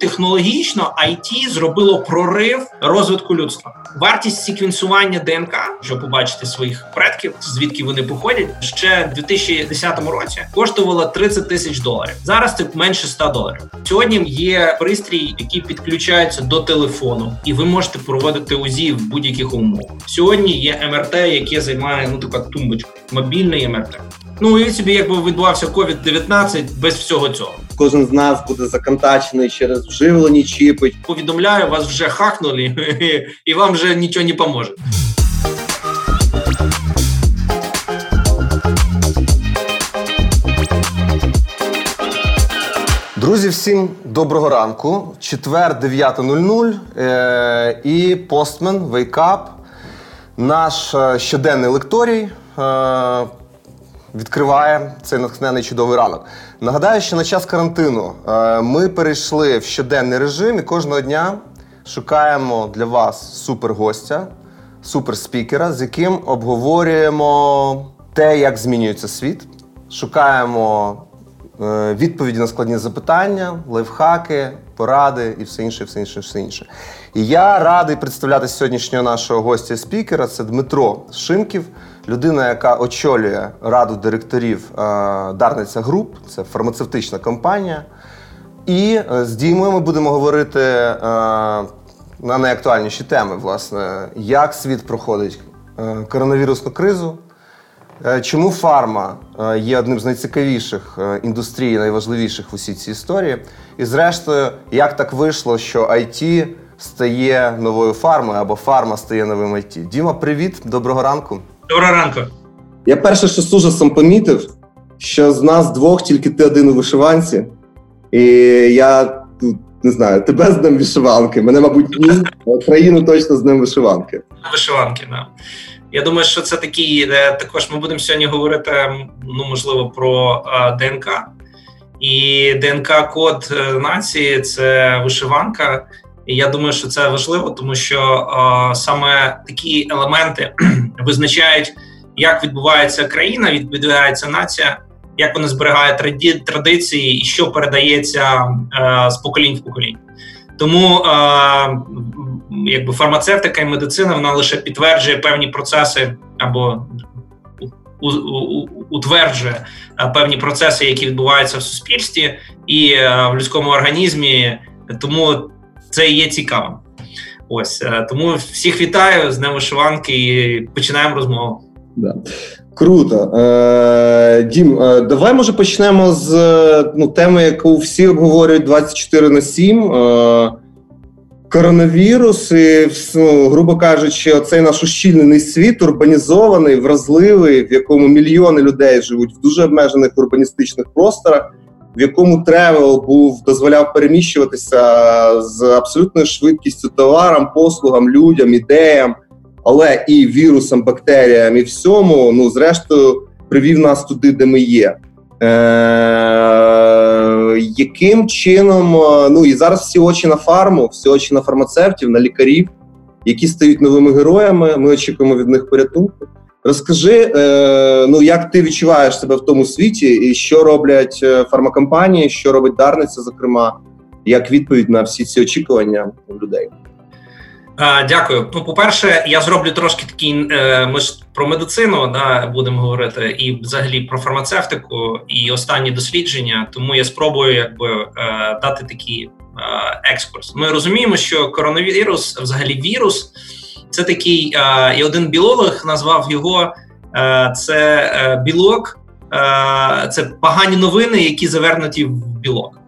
технологічно IT зробило прорив розвитку людства. Вартість секвенсування ДНК, щоб побачити своїх предків, звідки вони походять, ще в 2010 році коштувало 30 тисяч доларів. Зараз це менше 100 доларів. Сьогодні є пристрій, який підключається до телефону, і ви можете проводити УЗІ в будь-яких умовах. Сьогодні є МРТ, яке займає ну така тумбочка, мобільний МРТ. Ну і собі, якби відбувався COVID-19 без всього цього. Кожен з нас буде законтачений через вживлені чіпи. Повідомляю, вас вже хакнули, і вам вже нічого не поможе. Друзі, всім доброго ранку. Четвер 9.00 е- і постмен вейкап. Наш е, щоденний лекторій е- відкриває цей натхнений чудовий ранок. Нагадаю, що на час карантину е- ми перейшли в щоденний режим і кожного дня шукаємо для вас супергостя, суперспікера, з яким обговорюємо те, як змінюється світ. Шукаємо е, відповіді на складні запитання, лайфхаки, поради і все інше, все інше, все інше. І я радий представляти сьогоднішнього нашого гостя-спікера. Це Дмитро Шимків, людина, яка очолює раду директорів е, Дарниця Груп, це фармацевтична компанія. І е, з Дімою ми будемо говорити е, на найактуальніші теми, власне, як світ проходить коронавірусну кризу. Чому фарма є одним з найцікавіших індустрій, найважливіших в усій цій історії? І зрештою, як так вийшло, що IT стає новою фармою або фарма стає новим IT? Діма, привіт, доброго ранку. Доброго ранку. Я перше, що з ужасом помітив, що з нас двох тільки ти один у вишиванці, і я не знаю, тебе з днем вишиванки. Мене, мабуть, ні, а країну точно з днем вишиванки. Вишиванки, да. Я думаю, що це такий. е, Також ми будемо сьогодні говорити, ну можливо, про е, ДНК. І ДНК-код е, нації це вишиванка. І я думаю, що це важливо, тому що е, саме такі елементи визначають, як відбувається країна, відбувається нація, як вона зберігає традиції і що передається е, з поколінь в поколінь. Тому е, якби фармацевтика і медицина вона лише підтверджує певні процеси або утверджує певні процеси, які відбуваються в суспільстві і в людському організмі. Тому це є цікавим. Ось е, тому всіх вітаю з Днем вишиванки і починаємо розмову. Да. Круто. Е, Дім, е, давай може почнемо з е, ну, теми, яку всі обговорюють 24 на 7. Е, коронавірус, і, ну, грубо кажучи, оцей наш ущільнений світ, урбанізований, вразливий, в якому мільйони людей живуть в дуже обмежених урбаністичних просторах, в якому travel був дозволяв переміщуватися з абсолютною швидкістю товарам, послугам, людям, ідеям але і вірусам, бактеріям, і всьому, ну зрештою, привів нас туди, де ми є. Е, яким чином, е, ну і зараз всі очі на фарму, всі очі на фармацевтів, на лікарів, які стають новими героями. Ми очікуємо від них порятунку. Розкажи, е, ну як ти відчуваєш себе в тому світі, і що роблять е, фармакомпанії, що робить Дарниця, зокрема, як відповідь на всі ці очікування людей. Дякую. По-перше, я зроблю трошки такий. е, Ми ж про медицину да, будемо говорити, і взагалі про фармацевтику і останні дослідження. Тому я спробую якби дати такий екскурс. Ми розуміємо, що коронавірус, взагалі вірус, це такий, е, і один біолог назвав його е, це е, білок, це погані новини, які завернуті в білок.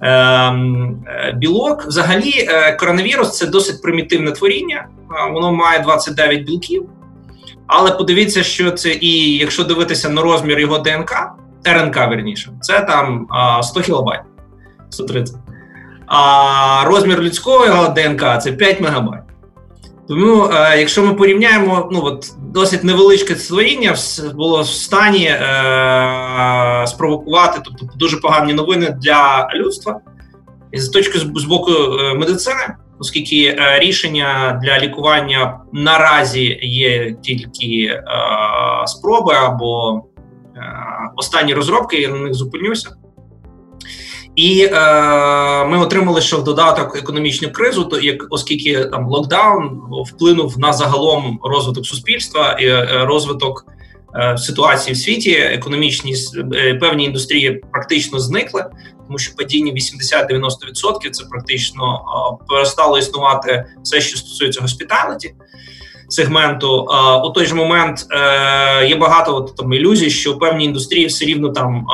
Ем, Білок, взагалі, коронавірус це досить примітивне творіння. Воно має 29 білків. Але подивіться, що це, і якщо дивитися на розмір його ДНК, РНК верніше, це там а, 100 кілобайт, 130. А розмір людського ДНК це 5 мегабайт. Тому, е, якщо ми порівняємо, ну от досить невеличке створіння вс- було в стані е, спровокувати, тобто дуже погані новини для людства. І з точки з, з боку е, медицини, оскільки е, рішення для лікування наразі є тільки е, спроби або е, останні розробки, я на них зупинюся. І е, ми отримали ще в додаток економічну кризу, то як оскільки там локдаун вплинув на загалом розвиток суспільства і е, розвиток е, ситуації в світі, економічні е, певні індустрії практично зникли, тому що падіння 80-90% це практично е, перестало існувати все, що стосується госпіталіті сегменту. У той же момент е, є багато от, там ілюзій, що певні індустрії все рівно там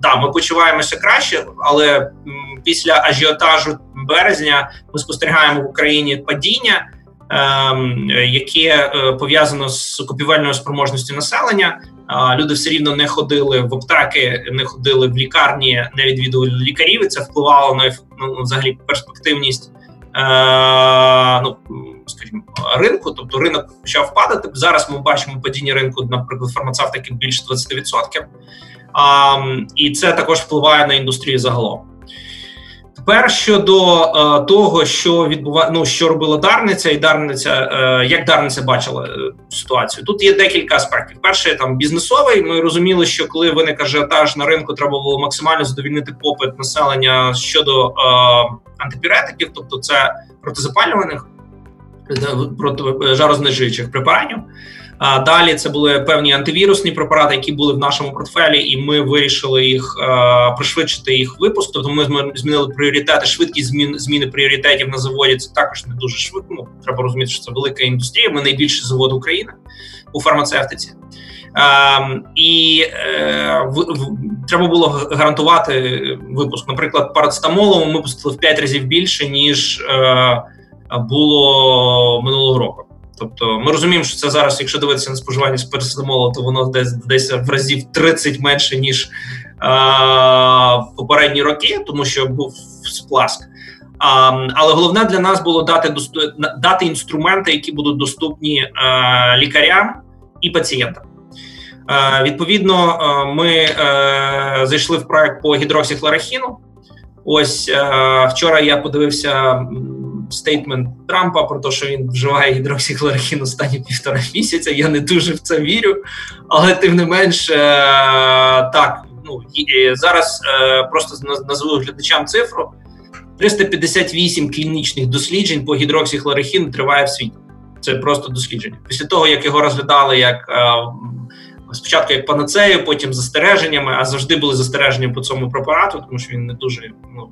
да, ми почуваємося краще, але після ажіотажу березня ми спостерігаємо в Україні падіння. Ем, яке е, пов'язано з купівельною спроможністю населення, люди все рівно не ходили в аптеки, не ходили в лікарні, не відвідували лікарів. і Це впливало на ну, взагалі перспективність Е, ну скажімо, ринку, тобто ринок почав падати. Зараз ми бачимо падіння ринку, наприклад, фармацевтики більше 20%. А, І це також впливає на індустрію загалом. Тепер щодо е, того, що відбува... ну, що робила Дарниця, і Дарниця, е, як Дарниця бачила е, ситуацію, тут є декілька аспектів. Перший там бізнесовий. Ми розуміли, що коли виник ажіотаж на ринку, треба було максимально задовільнити попит населення щодо е, антипіретиків, тобто це протизапалюваних проти жарознижуючих препаратів. А далі це були певні антивірусні препарати, які були в нашому портфелі, і ми вирішили їх а, пришвидшити їх випуск. Тобто ми змінили пріоритети, швидкість змін зміни пріоритетів на заводі. Це також не дуже швидко. Ну, Треба розуміти, що це велика індустрія. Ми найбільший завод України у фармацевтиці. А, І е, в, в, треба було гарантувати випуск. Наприклад, парацетамолу ми пустили в 5 разів більше ніж е, було минулого року. Тобто ми розуміємо, що це зараз, якщо дивитися на споживання з парацетамолу, то воно десь десь в разів 30 менше ніж а, попередні роки, тому що був спласк. А, Але головне для нас було дати дати інструменти, які будуть доступні а, лікарям і пацієнтам. А, відповідно, ми а, зайшли в проект по гідроксихлорахіну. Ось вчора я подивився стейтмент Трампа про те, що він вживає гідроксихлорохін останні півтора місяця. Я не дуже в це вірю, але тим не менш, е, так ну зараз е, просто назву глядачам цифру: 358 клінічних досліджень по гідроксихлорохіну триває в світі. Це просто дослідження. Після того як його розглядали як. Е, спочатку як панацею, потім застереженнями, а завжди були застереження по цьому препарату, тому що він не дуже ну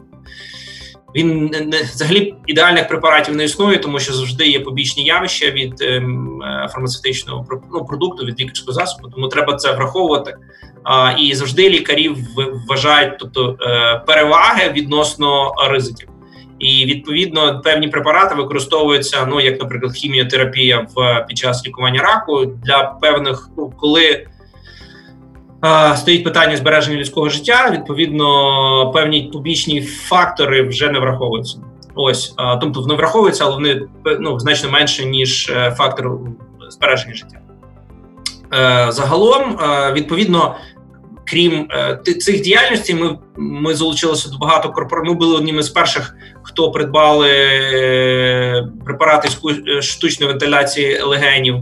він не взагалі ідеальних препаратів не існує, тому що завжди є побічні явища від ем, е, фармацевтичного ну, продукту від лікарського засобу. Тому треба це враховувати. А, І завжди лікарі вважають, тобто е, переваги відносно ризиків. І відповідно певні препарати використовуються. Ну як, наприклад, хіміотерапія в під час лікування раку для певних, ну коли стоїть питання збереження людського життя. Відповідно, певні побічні фактори вже не враховуються. Ось тобто вони враховуються, але вони ну, значно менше ніж е, фактор збереження життя. Е, загалом, е, відповідно, крім цих діяльностей, ми ми залучилися до багато корпорацій. Ми були одним із перших, хто придбали препарати штучної вентиляції легенів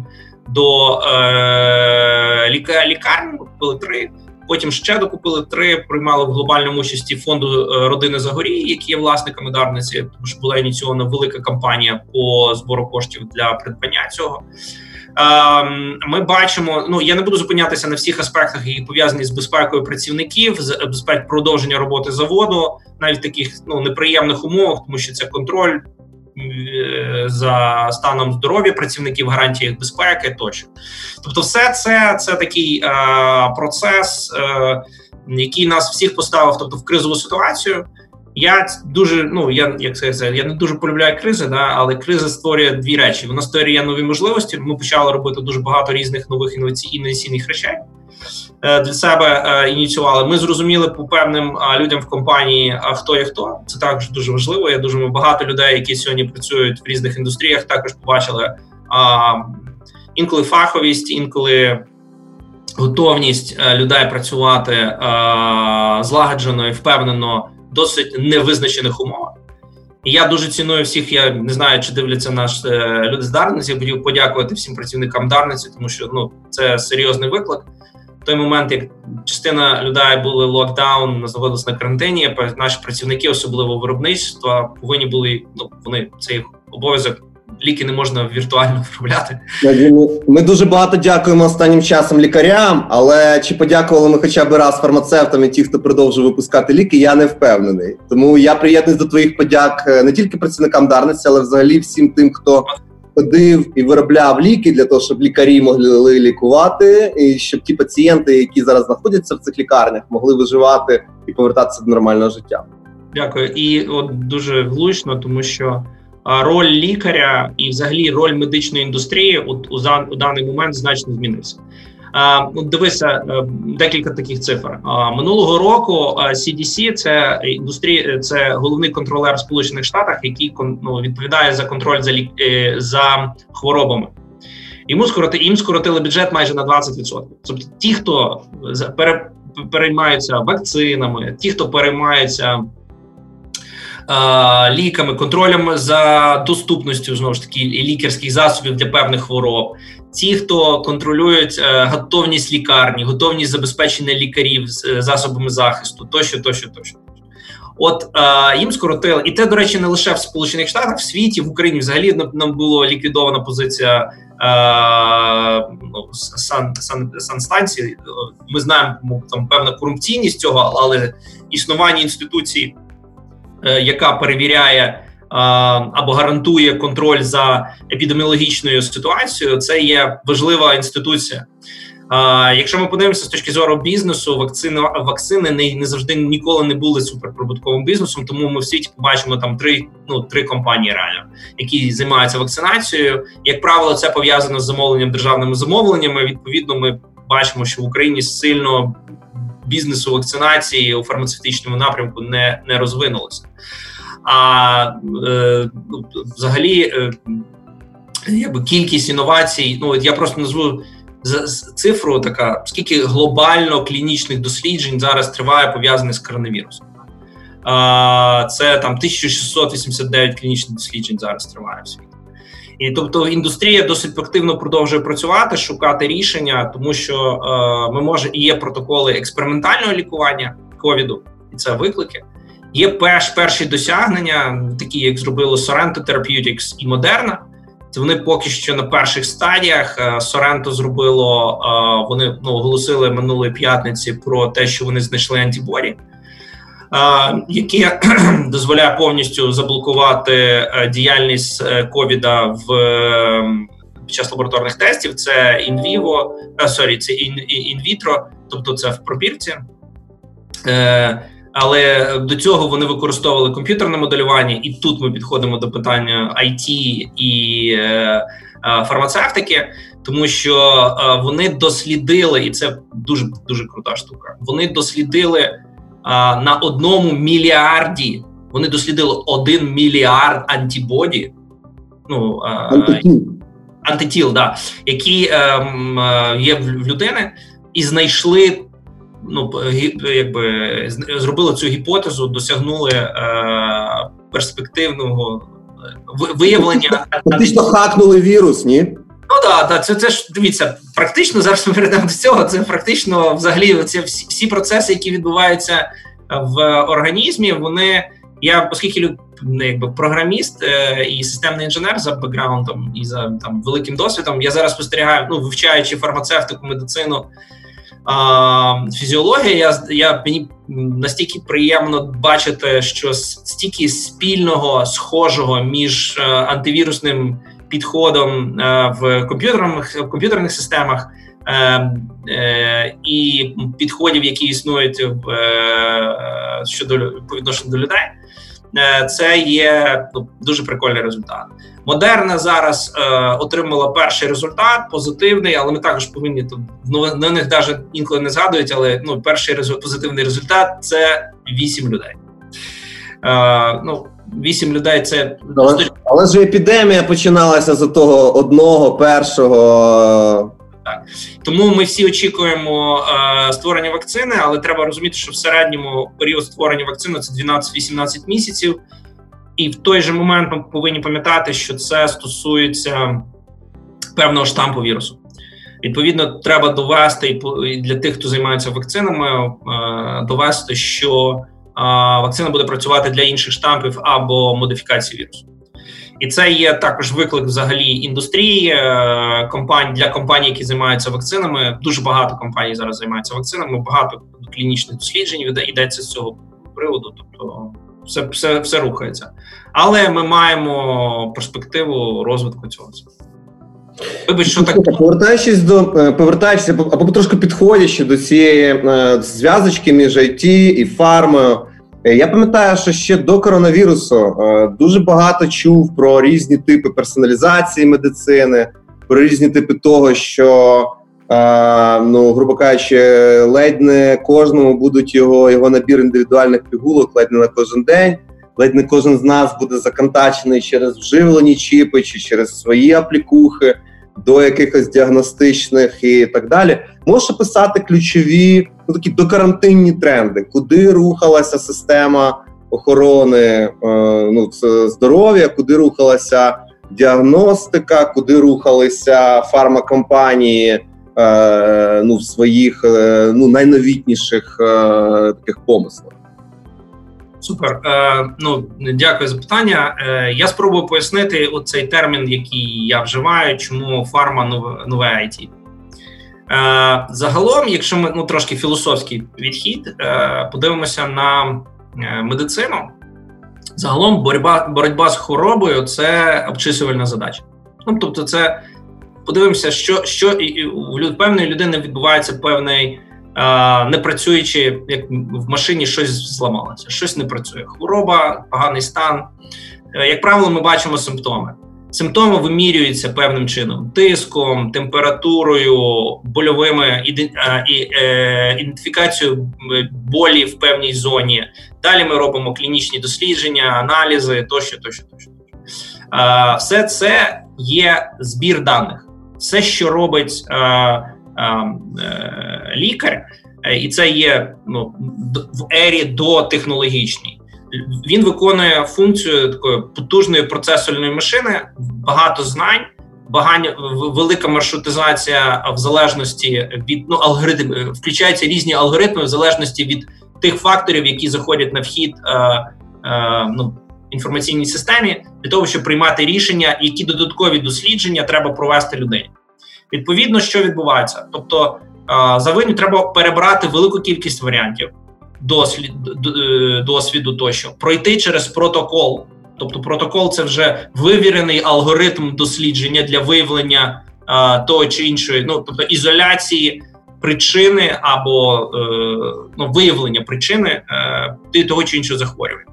до е, ліка, лікарні, купили три. Потім ще докупили три, приймали в глобальному участі фонду е, родини Загорій, які є власниками Дарниці, тому що була ініційована велика кампанія по збору коштів для придбання цього. Ем, ми бачимо, ну я не буду зупинятися на всіх аспектах, які пов'язані з безпекою працівників, з безпек продовження роботи заводу, навіть в таких ну неприємних умовах, тому що це контроль за станом здоров'я працівників, гарантіях безпеки тощо. Тобто, все це це такий е, процес, е, який нас всіх поставив, тобто в кризову ситуацію. Я дуже ну я як це я не дуже полюбляю кризи, да, але криза створює дві речі. Вона створює нові можливості. Ми почали робити дуже багато різних нових інноваційних речей. Е, для себе е, ініціювали. Ми зрозуміли по певним людям в компанії, хто є хто. Це також дуже важливо. Я дуже багато людей, які сьогодні працюють в різних індустріях, також побачили інколи фаховість, інколи. Готовність е, людей працювати е, злагоджено і впевнено досить невизначених умовах. Я дуже ціную всіх. Я не знаю, чи дивляться наш е, люди з Дарниці. Я хотів подякувати всім працівникам Дарниці, тому що ну це серйозний виклик. Той момент, як частина людей були локдаун, знаходилися на карантині, наші працівники, особливо виробництва, повинні були ну вони цей обов'язок. Ліки не можна віртуально виробляти. Ми дуже багато дякуємо останнім часом лікарям, але чи подякували ми хоча б раз фармацевтам і ті, хто продовжує випускати ліки, я не впевнений. Тому я приєднуюсь до твоїх подяк е, не тільки працівникам Дарниці, але взагалі всім тим, хто ходив і виробляв ліки для того, щоб лікарі могли лікувати, і щоб ті пацієнти, які зараз знаходяться в цих лікарнях, могли виживати і повертатися до нормального життя. Дякую, і от дуже влучно, тому що роль лікаря і, взагалі, роль медичної індустрії у, у, у даний момент значно змінився. Дивися е, декілька таких цифр минулого року. CDC – це індустрія, це головний контролер в Сполучених Штатах, який ну, відповідає за контроль за е, за хворобами. Йому скороти їм скоротили бюджет майже на 20%. Тобто, ті, хто пере, переймаються вакцинами, ті, хто переймаються ліками, контролем за доступністю знову ж таки лікарських засобів для певних хвороб, ті, хто контролюють е, готовність лікарні, готовність забезпечення лікарів з е, засобами захисту, тощо, тощо, тощо. От е, їм скоротили, і те, до речі, не лише в Сполучених Штатах, в світі, в Україні взагалі нам була ліквідована позиція е, ну, сан, сан, санстанції. Ми знаємо, там певна корупційність цього, але існування інституції, е, яка перевіряє або гарантує контроль за епідеміологічною ситуацією, це є важлива інституція. Якщо ми подивимося з точки зору бізнесу, вакцини вакцини не не завжди ніколи не були суперприбутковим бізнесом. Тому ми в світі побачимо там три ну три компанії реально, які займаються вакцинацією. Як правило, це пов'язано з замовленням державними замовленнями. Відповідно, ми бачимо, що в Україні сильно бізнесу вакцинації у фармацевтичному напрямку не, не розвинулося. А е, взагалі, е, якби кількість інновацій, ну я просто назву цифру, така скільки глобально клінічних досліджень зараз триває пов'язаних з коронавірусом. А, Це там 1689 клінічних досліджень зараз триває в світі. І тобто індустрія досить активно продовжує працювати, шукати рішення, тому що е, ми може і є протоколи експериментального лікування ковіду, і це виклики. Є перш, перші досягнення, такі як зробили Sorrento Therapeutics і Moderna. Це вони поки що на перших стадіях. Е, Sorrento зробило е, вони ну, оголосили минулої п'ятниці про те, що вони знайшли антиборі, е, яке дозволяє повністю заблокувати діяльність ковіда в під час лабораторних тестів. Це in vivo, sorry, це in vitro, тобто це в пробірці. Але до цього вони використовували комп'ютерне моделювання, і тут ми підходимо до питання IT і е, е, фармацевтики, тому що е, вони дослідили, і це дуже дуже крута штука. Вони дослідили е, на одному мільярді. Вони дослідили один мільярд антибоді. Ну антитіл, антитіл да, які ем, е, є в людини, і знайшли ну якби зробили цю гіпотезу, досягнули е, перспективного е, виявлення. Фактично хакнули вірус, ні? Ну так, да, це це ж дивіться, практично зараз ми перейдемо до цього. Це практично взагалі це всі, всі процеси, які відбуваються в організмі. Вони я, оскільки ну, якби програміст е, і системний інженер за бекграундом і за там великим досвідом, я зараз спостерігаю, ну вивчаючи фармацевтику, медицину фізіологія. Я я мені настільки приємно бачити, що стільки спільного схожого між е, антивірусним підходом е, в комп'ютерних в комп'ютерних системах. Е, і підходів, які існують щодо по відношенню до людей, це є ну, дуже прикольний результат. Модерна зараз е, отримала перший результат, позитивний, але ми також повинні тут в новинах навіть інколи не згадують. Але ну, перший результат, позитивний результат це 8 людей. Е, ну, 8 людей це але, але ж епідемія починалася з того одного першого так тому ми всі очікуємо е, створення вакцини, але треба розуміти, що в середньому період створення вакцини це 12-18 місяців, і в той же момент ми повинні пам'ятати, що це стосується певного штампу вірусу. Відповідно, треба довести і для тих, хто займається вакцинами, довести, що вакцина буде працювати для інших штампів або модифікації вірусу. І це є також виклик взагалі індустрії е, компаній для компаній, які займаються вакцинами. Дуже багато компаній зараз займаються вакцинами. Багато клінічних досліджень йдеться з цього приводу. Тобто, все, все, все рухається, але ми маємо перспективу розвитку цього. Вибач, що так повертаючись до е, повертаючись або трошки підходячи до цієї е, зв'язочки між IT і фармою. Е, я пам'ятаю, що ще до коронавірусу е, дуже багато чув про різні типи персоналізації медицини, про різні типи того, що е, ну, грубо кажучи, ледь не кожному будуть його його набір індивідуальних пігулок, ледь не на кожен день. Ледь не кожен з нас буде законтачений через вживлені чіпи чи через свої аплікухи до якихось діагностичних і так далі. Можеш описати ключові ну, такі докарантинні тренди, куди рухалася система охорони е, ну, здоров'я, куди рухалася діагностика, куди рухалися фармакомпанії е, ну, в своїх е, ну, найновітніших таких помислах. Супер. Е, Ну дякую за питання. Е, Я спробую пояснити оцей термін, який я вживаю, чому фарма нове, нове IT. Е, Загалом, якщо ми ну трошки філософський відхід, е, подивимося на е, медицину. Загалом боротьба боротьба з хворобою це обчислювальна задача. Ну тобто, це подивимося, що що у певної людини відбувається певний не працюючи, як в машині щось зламалося, щось не працює. Хвороба, поганий стан. Е, як правило, ми бачимо симптоми. Симптоми вимірюються певним чином: тиском, температурою, больовими е, ідентифікацією болі в певній зоні. Далі ми робимо клінічні дослідження, аналізи тощо, тощо, тощо. Все це є збір даних. Все, що робить лікар, е, і це є ну, в ері дотехнологічній. Він виконує функцію такої потужної процесорної машини, багато знань, багання, велика маршрутизація в залежності від ну алгоритм, е, включаються різні алгоритми в залежності від тих факторів, які заходять на вхід е, е, ну, інформаційній системі, для того, щоб приймати рішення, які додаткові дослідження треба провести людині. Відповідно, що відбувається, тобто за виню треба перебрати велику кількість варіантів дослід, е, досвіду, тощо пройти через протокол. Тобто, протокол це вже вивірений алгоритм дослідження для виявлення а, того чи іншої, ну тобто ізоляції причини або е, ну, виявлення причини е, того чи іншого захворювання.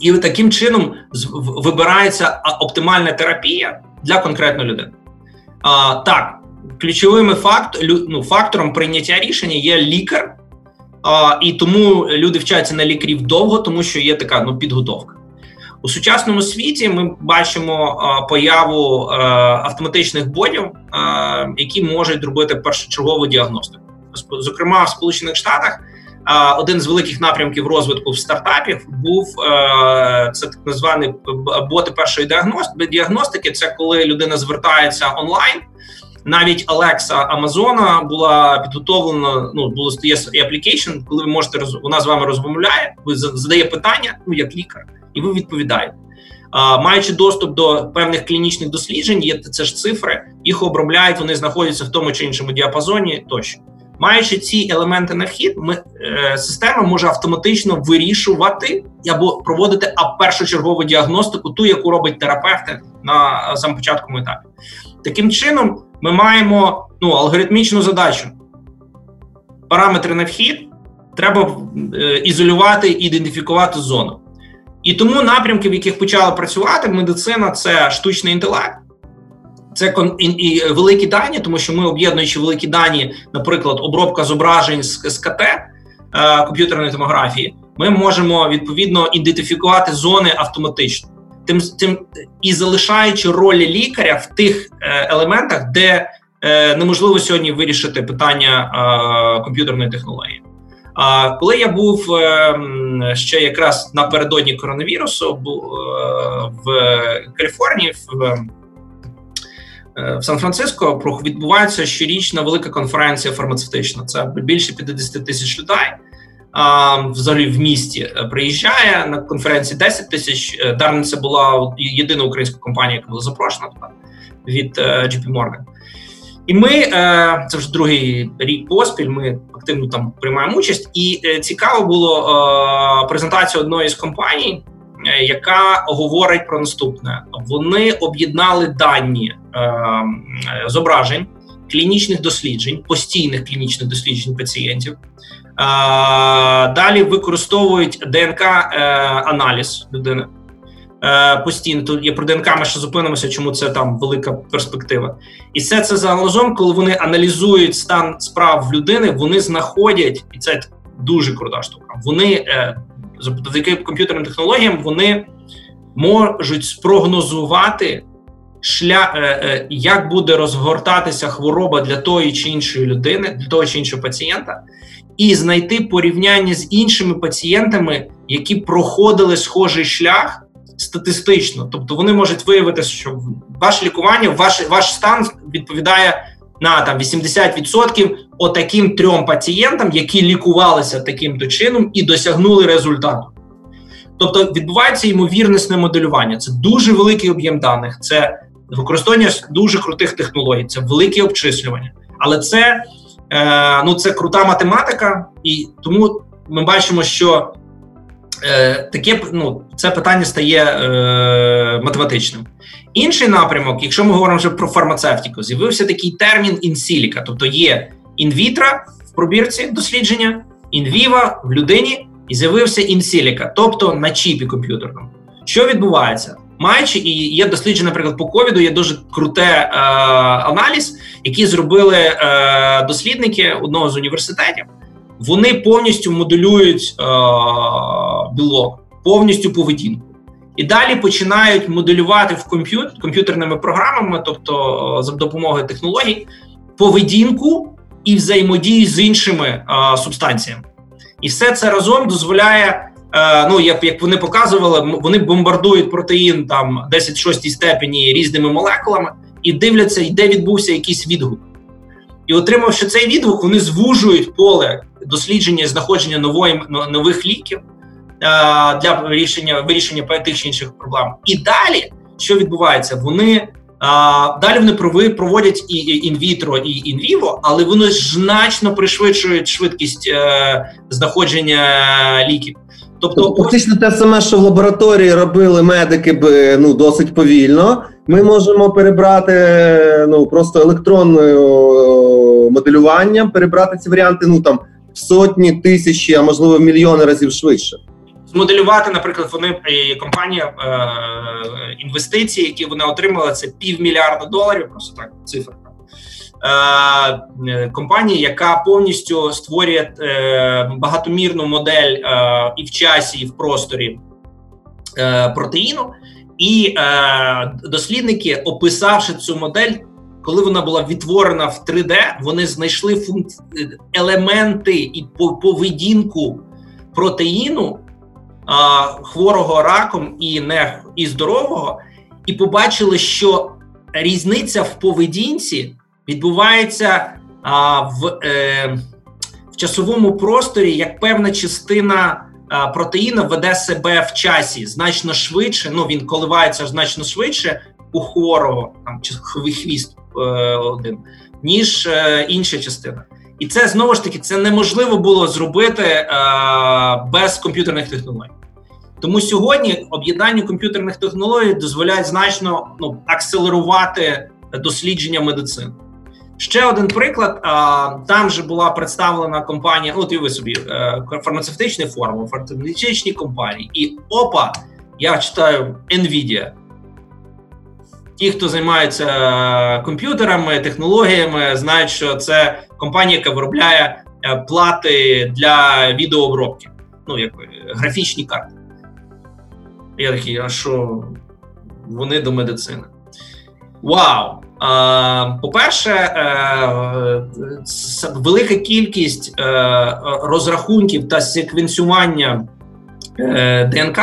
І таким чином вибирається оптимальна терапія для конкретної людини. А, Так, ключовим факт, ну, фактором прийняття рішення є лікар, а, і тому люди вчаться на лікарів довго, тому що є така ну, підготовка. У сучасному світі ми бачимо а, появу а, автоматичних ботів, а, які можуть робити першочергову діагностику. Зокрема, в Сполучених Штатах один з великих напрямків розвитку в стартапів був це так звані боти першої діагностики. Це коли людина звертається онлайн навіть Алекса Амазона була підготовлена. Ну було є application, коли ви можете вона з вами розмовляє, ви задає питання, ну як лікар, і ви відповідаєте. А, Маючи доступ до певних клінічних досліджень, є це ж цифри, їх обробляють, вони знаходяться в тому чи іншому діапазоні. Тощо, маючи ці елементи на вхід, ми е, система може автоматично вирішувати або проводити першочергову діагностику, ту, яку робить терапевти на самопочатковому етапі. Таким чином, ми маємо ну, алгоритмічну задачу. Параметри на вхід треба е, ізолювати і ідентифікувати зону. І тому напрямки, в яких почала працювати медицина, це штучний інтелект, це і, і великі дані, тому що ми, об'єднуючи великі дані, наприклад, обробка зображень з, з КТ е, комп'ютерної томографії, ми можемо відповідно ідентифікувати зони автоматично тим тим і залишаючи ролі лікаря в тих е, елементах, де е, неможливо сьогодні вирішити питання е, комп'ютерної технології. А коли я був е, ще якраз напередодні коронавірусу, був е, в Каліфорнії в в Сан-Франциско відбувається щорічна велика конференція фармацевтична. Це більше 50 тисяч людей. Взагалі в місті приїжджає на конференції 10 тисяч. Дарна це була єдина українська компанія, яка була запрошена від JP Morgan. І ми це вже другий рік поспіль. Ми активно там приймаємо участь, і цікаво було презентація одної з компаній. Е, яка говорить про наступне: вони об'єднали дані е, е, зображень клінічних досліджень, постійних клінічних досліджень пацієнтів. Е, далі використовують ДНК е, людини. Е, постійно тут є про ДНК, ми ще зупинимося, чому це там велика перспектива. І все це загалом, коли вони аналізують стан справ людини, вони знаходять, і це дуже крута штука. Вони завдяки комп'ютерним технологіям вони можуть спрогнозувати шлях, е, е, як буде розгортатися хвороба для тої чи іншої людини, для того чи іншого пацієнта, і знайти порівняння з іншими пацієнтами, які проходили схожий шлях. Статистично, тобто вони можуть виявити, що ваше лікування, ваш ваш стан відповідає на там 80% отаким трьом пацієнтам, які лікувалися таким то чином і досягнули результату. Тобто відбувається ймовірнісне моделювання. Це дуже великий об'єм даних, це використання дуже крутих технологій, це велике обчислювання. Але це е, ну, це крута математика, і тому ми бачимо, що е, таке ну, це питання стає е, математичним. Інший напрямок, якщо ми говоримо вже про фармацевтику, з'явився такий термін in silico, тобто є in vitro в пробірці дослідження, in vivo в людині, і з'явився in silico, тобто на чіпі комп'ютерному. Що відбувається? Маючи і є дослідження, наприклад, по ковіду, є дуже круте е, аналіз, який зробили е, дослідники одного з університетів. Вони повністю моделюють е, білок, повністю поведінку. І далі починають моделювати в комп'ютер комп'ютерними програмами, тобто за допомогою технологій, поведінку і взаємодію з іншими а, субстанціями. І все це разом дозволяє. А, ну, як як вони показували, вони бомбардують протеїн там 10-6 степені різними молекулами і дивляться, де відбувся якийсь відгук. І отримавши цей відгук, вони звужують поле дослідження і знаходження нової нових ліків. Е, для вирішення вирішення тих чи інших проблем. І далі що відбувається? Вони е, Далі вони проводять і in vitro, і in vivo, але вони значно пришвидшують швидкість е, знаходження ліків. Тобто, фактично те саме, що в лабораторії робили медики б ну досить повільно. Ми можемо перебрати ну просто електронною моделюванням, перебрати ці варіанти ну там в сотні тисячі, а можливо в мільйони разів швидше змоделювати, наприклад, вони компанія е, інвестиції, які вони отримали, це півмільярда доларів. Просто так цифра. Е, компанія, яка повністю створює е, багатомірну модель е, і в часі, і в просторі протеїну, і дослідники, описавши цю модель, коли вона була відтворена в 3D, вони знайшли функ... елементи і поведінку протеїну, хворого раком і не і здорового, і побачили, що різниця в поведінці відбувається а, в е, в часовому просторі, як певна частина а, протеїна веде себе в часі значно швидше. Ну він коливається значно швидше у хворого, там чи хвіст е, один, ніж е, інша частина. І це знову ж таки це неможливо було зробити е, без комп'ютерних технологій. Тому сьогодні об'єднання комп'ютерних технологій дозволяє значно ну, акселерувати дослідження медицини. Ще один приклад: там же була представлена компанія. От і ви собі е, фармацевтичні форми, фармацевтичні компанії, і ОПА, я читаю NVIDIA. Ті, хто займаються е, комп'ютерами, технологіями, знають, що це компанія, яка виробляє е, плати для відеообробки, ну як графічні карти. Я такий, а що вони до медицини? Вау! По-перше, е, велика кількість е, розрахунків та секвенсування е, ДНК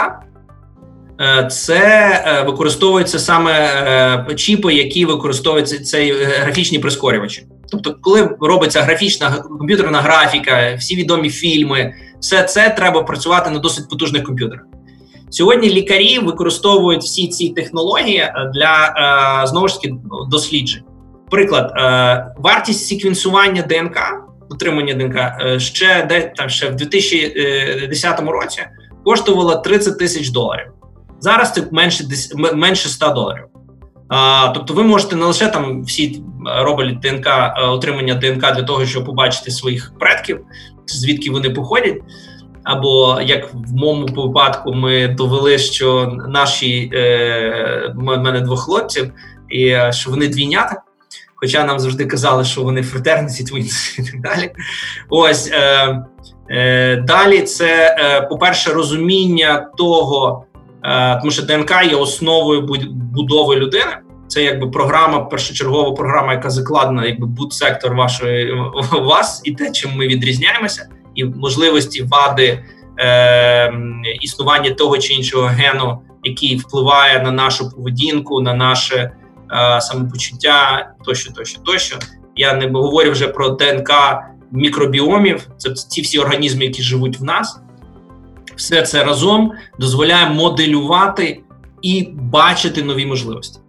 це використовуються саме чіпи, які використовуються цей графічні прискорювачі. Тобто, коли робиться графічна комп'ютерна графіка, всі відомі фільми, все це треба працювати на досить потужних комп'ютерах. Сьогодні лікарі використовують всі ці технології для знову ж таки досліджень. Приклад, вартість секвенсування ДНК, отримання ДНК ще де там ще в 2010 році коштувала 30 тисяч доларів. Зараз це менше менше 100 доларів. Тобто, ви можете не лише там всі роблять ДНК отримання ДНК для того, щоб побачити своїх предків, звідки вони походять. Або як в моєму випадку ми довели, що наші е, мене двох хлопців, і що вони двійнята. Хоча нам завжди казали, що вони фратерниці, твінці і так далі. Ось е, е, далі це, е, по-перше, розуміння того, е, тому що ДНК є основою будови людини. Це якби програма, першочергова програма, яка закладена, якби будь-сектор вашої вас і те, чим ми відрізняємося, і можливості вади е, існування того чи іншого гену, який впливає на нашу поведінку, на наше е, самопочуття, тощо, тощо, тощо. Я не говорю вже про ДНК мікробіомів. Це ці всі організми, які живуть в нас. Все це разом дозволяє моделювати і бачити нові можливості.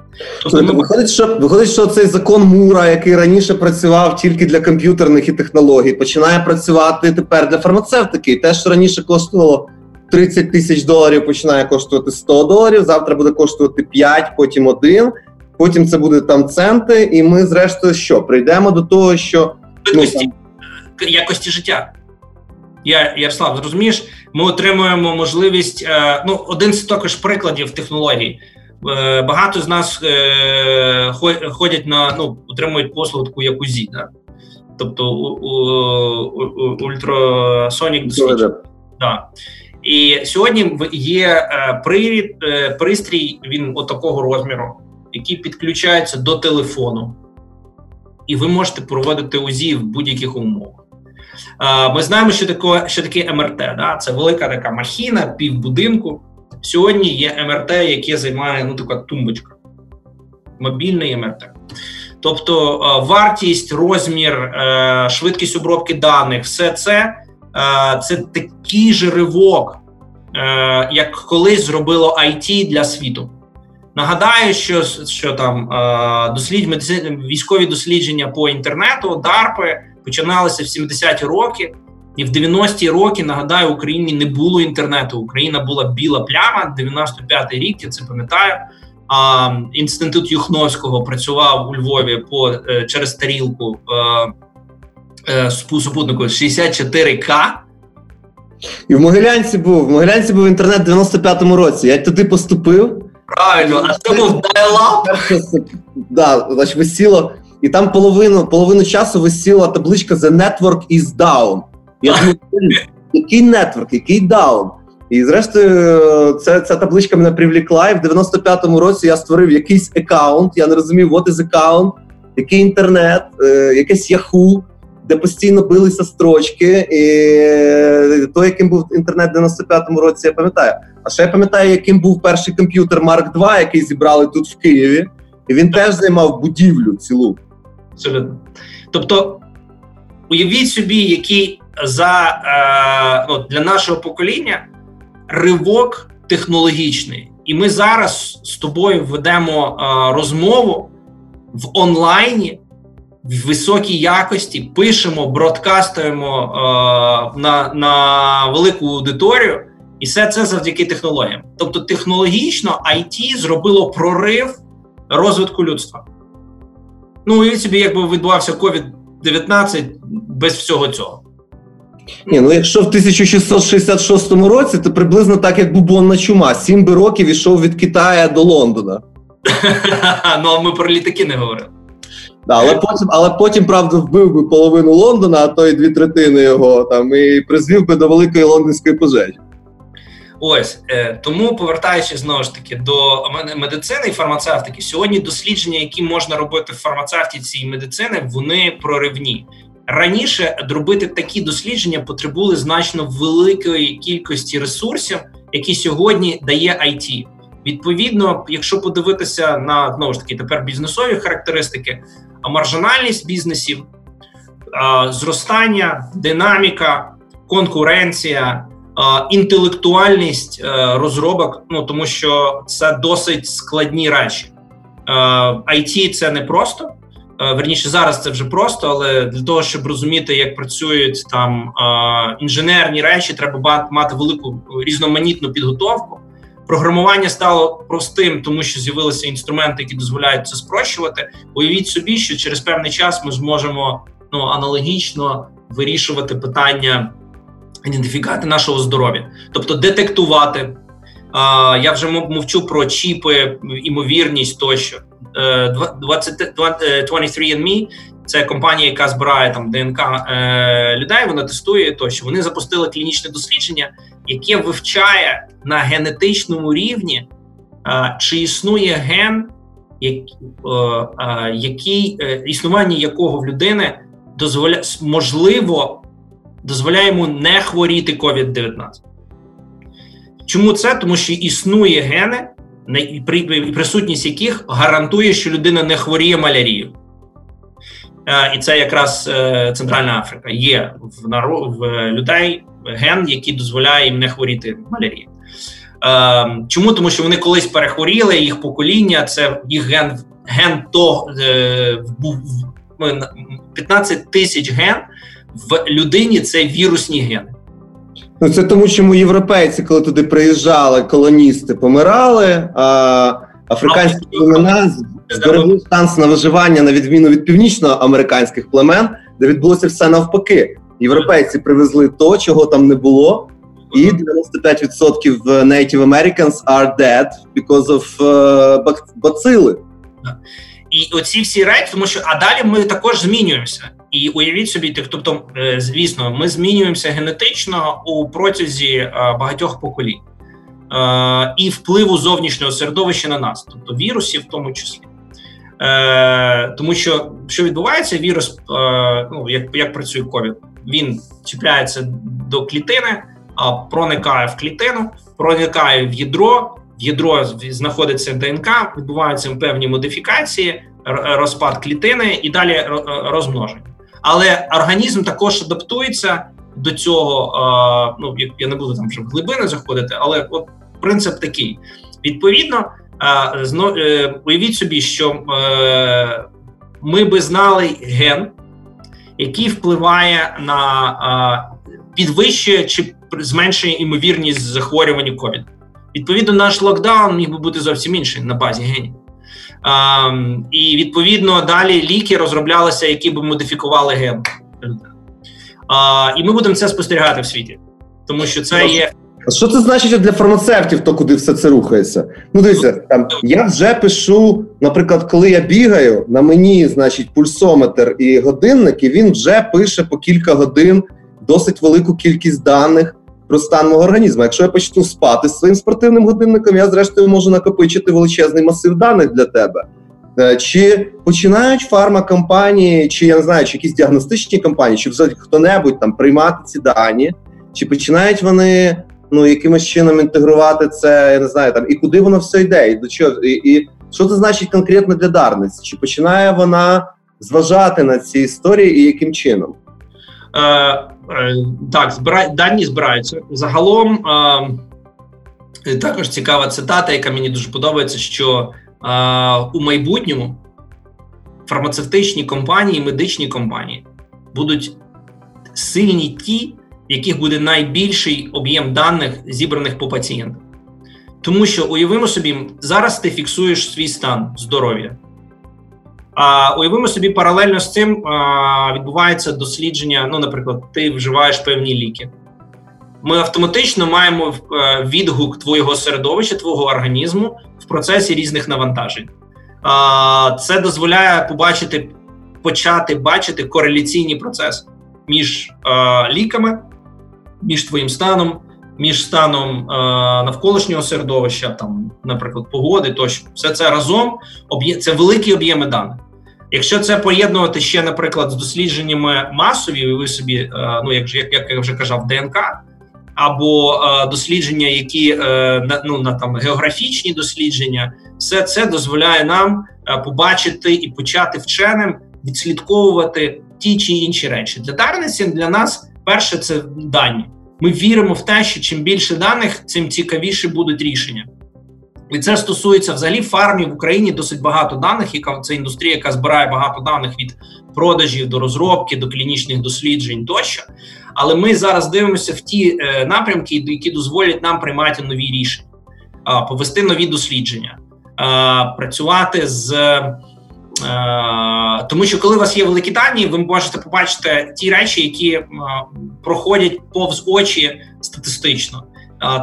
Тобто ми... Виходить, що виходить, що цей закон Мура, який раніше працював тільки для комп'ютерних і технологій, починає працювати тепер для фармацевтики. І те, що раніше коштувало 30 тисяч доларів, починає коштувати 100 доларів. Завтра буде коштувати 5, потім 1, потім це буде там центи. І ми, зрештою, що прийдемо до того, що ну, там... якості життя. Я Ярослав, зрозумієш, ми отримуємо можливість. Е, ну, один з також прикладів технологій. Е, багато з нас е, ходять на ну, отримують послугу таку як УЗІ, да? тобто ультрасонік дослідження. Да. І сьогодні є е, прирід, пристрій, він отакого розміру, який підключається до телефону, і ви можете проводити УЗІ в будь-яких умовах. Ми знаємо, що таке що таке МРТ. Да? Це велика така махіна, півбудинку. Сьогодні є МРТ, яке займає ну така тумбочка, мобільний МРТ. Тобто е, вартість, розмір, е, швидкість обробки даних, все це е, це такий же ривок, як колись зробило IT для світу. Нагадаю, що що там дослід, військові дослідження по інтернету, DARPи починалися в 70-ті роки. І в 90-ті роки нагадаю, в Україні не було інтернету. Україна була біла пляма. 95-й рік я це пам'ятаю. А інститут Юхновського працював у Львові по е, через тарілку е, е, супутнику 64К. І в Могилянці був в Могилянці був інтернет в 95-му році. Я туди поступив. Правильно, а це був дайлап. Да, значить, висіло, і там половину половину часу висіла табличка The Network is down. Я який нетворк, який даун. І зрештою, ця, ця табличка мене привлекла, і в 95-му році я створив якийсь аккаунт. Я не розумів, what is аккаунт, який інтернет, е, якесь Yahoo, де постійно билися строчки. І то, яким був інтернет в 95-му році, я пам'ятаю. А ще я пам'ятаю, яким був перший комп'ютер Mark II, який зібрали тут в Києві, і він теж займав будівлю цілу. Абсолютно. Тобто, уявіть собі, який за е, ну, для нашого покоління ривок технологічний, і ми зараз з тобою ведемо е, розмову в онлайні. В високій якості пишемо, бродкастуємо е, на на велику аудиторію, і все це завдяки технологіям. Тобто, технологічно IT зробило прорив розвитку людства. Ну, уявіть собі, якби відбувався COVID-19 без всього цього. Ні, ну якщо в 1666 році, то приблизно так, як бубонна чума. Сім би років ішов від Китаю до Лондона. Ну, а ми про літаки не говорили. Да, але потім, але потім, правда, вбив би половину Лондона, а то й дві третини його там, і призвів би до великої лондонської пожежі. Ось е, тому, повертаючись знову ж таки до медицини і фармацевтики, сьогодні дослідження, які можна робити в фармацевтиці і медицини, вони проривні. Раніше робити такі дослідження потребували значно великої кількості ресурсів, які сьогодні дає IT. Відповідно, якщо подивитися на знову ж таки тепер бізнесові характеристики, а маржинальність бізнесів, зростання, динаміка, конкуренція, інтелектуальність е, розробок, ну тому що це досить складні речі. IT – це не просто. Е, верніше зараз це вже просто, але для того, щоб розуміти, як працюють там інженерні речі, треба мати велику різноманітну підготовку. Програмування стало простим, тому що з'явилися інструменти, які дозволяють це спрощувати. Уявіть собі, що через певний час ми зможемо ну аналогічно вирішувати питання ідентифікати нашого здоров'я, тобто детектувати. Я вже мовчу про чіпи, імовірність тощо. 23andMe е, – це компанія, яка збирає там ДНК е, людей. Вона тестує тощо. Вони запустили клінічне дослідження, яке вивчає на генетичному рівні, чи існує ген, який е, існування якого в людини дозволяє можливо дозволяє йому не хворіти COVID-19. Чому це? Тому що існує гени, присутність яких гарантує, що людина не хворіє малярією. Е, і це якраз е, Центральна Африка. Є в в людей ген, який дозволяє їм не хворіти малярією. Е, чому? Тому що вони колись перехворіли, їх покоління, це їх ген ген то був 15 тисяч ген в людині це вірусні гени. Ну це тому, що ми європейці, коли туди приїжджали, колоністи помирали, а африканські племена зберегли шанс на виживання на відміну від північноамериканських племен, де відбулося все навпаки. Європейці привезли то, чого там не було, і 95% Native Americans are dead because of uh, бацили. І оці всі речі, тому що а далі ми також змінюємося. І уявіть собі, тобто, е, звісно, ми змінюємося генетично у протязі е, багатьох поколінь е, і впливу зовнішнього середовища на нас, тобто вірусів, в тому числі. Тому що що відбувається, вірус, ну як як працює ковід, він чіпляється до клітини, а проникає в клітину, проникає в ядро. В ядро знаходиться ДНК, відбуваються певні модифікації, розпад клітини і далі розмноження. Але організм також адаптується до цього. Ну я не буду там вже в глибини заходити, але от принцип такий. Відповідно, е, уявіть собі, що е, ми би знали ген, який впливає на підвищує чи зменшує імовірність захворювання ковід. Відповідно, наш локдаун міг би бути зовсім інший на базі генів. І відповідно далі ліки розроблялися, які б модифікували ген. І ми будемо це спостерігати в світі, тому що це є. Що це значить для фармацевтів, то куди все це рухається? Ну, дивіться, там я вже пишу, наприклад, коли я бігаю, на мені, значить, пульсометр і годинник, і він вже пише по кілька годин досить велику кількість даних про стан мого організму. Якщо я почну спати з своїм спортивним годинником, я зрештою можу накопичити величезний масив даних для тебе. Е, чи починають фармакомпанії, чи я не знаю, чи якісь діагностичні компанії, чи взагалі хто-небудь там приймати ці дані, чи починають вони ну якимось чином інтегрувати це, я не знаю, там і куди воно все йде, і до чого, і, і що це значить конкретно для Дарниць? Чи починає вона зважати на ці історії і яким чином? Е, Е, так, збира... дані збираються загалом. Е, також цікава цитата, яка мені дуже подобається, що у майбутньому фармацевтичні компанії, медичні компанії будуть сильні ті, в яких буде найбільший об'єм даних, зібраних по пацієнтам. Тому що уявимо собі, зараз ти фіксуєш свій стан здоров'я. А уявимо собі, паралельно з цим а, відбувається дослідження. Ну, наприклад, ти вживаєш певні ліки. Ми автоматично маємо е, відгук твого середовища, твого організму в процесі різних навантажень. Це дозволяє побачити, почати бачити кореляційні процеси між а, ліками, між твоїм станом, між станом навколишнього середовища, там, наприклад, погоди тощо. Все це разом це великі об'єми даних. Якщо це поєднувати ще, наприклад, з дослідженнями масові, ви собі, е, ну як як, я вже казав, ДНК, або е, дослідження, які е, ну на там географічні дослідження, все це дозволяє нам побачити і почати вченим відслідковувати ті чи інші речі. Для Дарниці для нас перше це дані. Ми віримо в те, що чим більше даних, цим цікавіше будуть рішення. І це стосується взагалі фармі в Україні досить багато даних. Яка це індустрія, яка збирає багато даних від продажів до розробки, до клінічних досліджень тощо. Але ми зараз дивимося в ті е, напрямки, які дозволять нам приймати нові рішення, е, повести нові дослідження, е, працювати з. Е, тому що коли у вас є великі дані, ви можете побачити ті речі, які проходять повз очі статистично.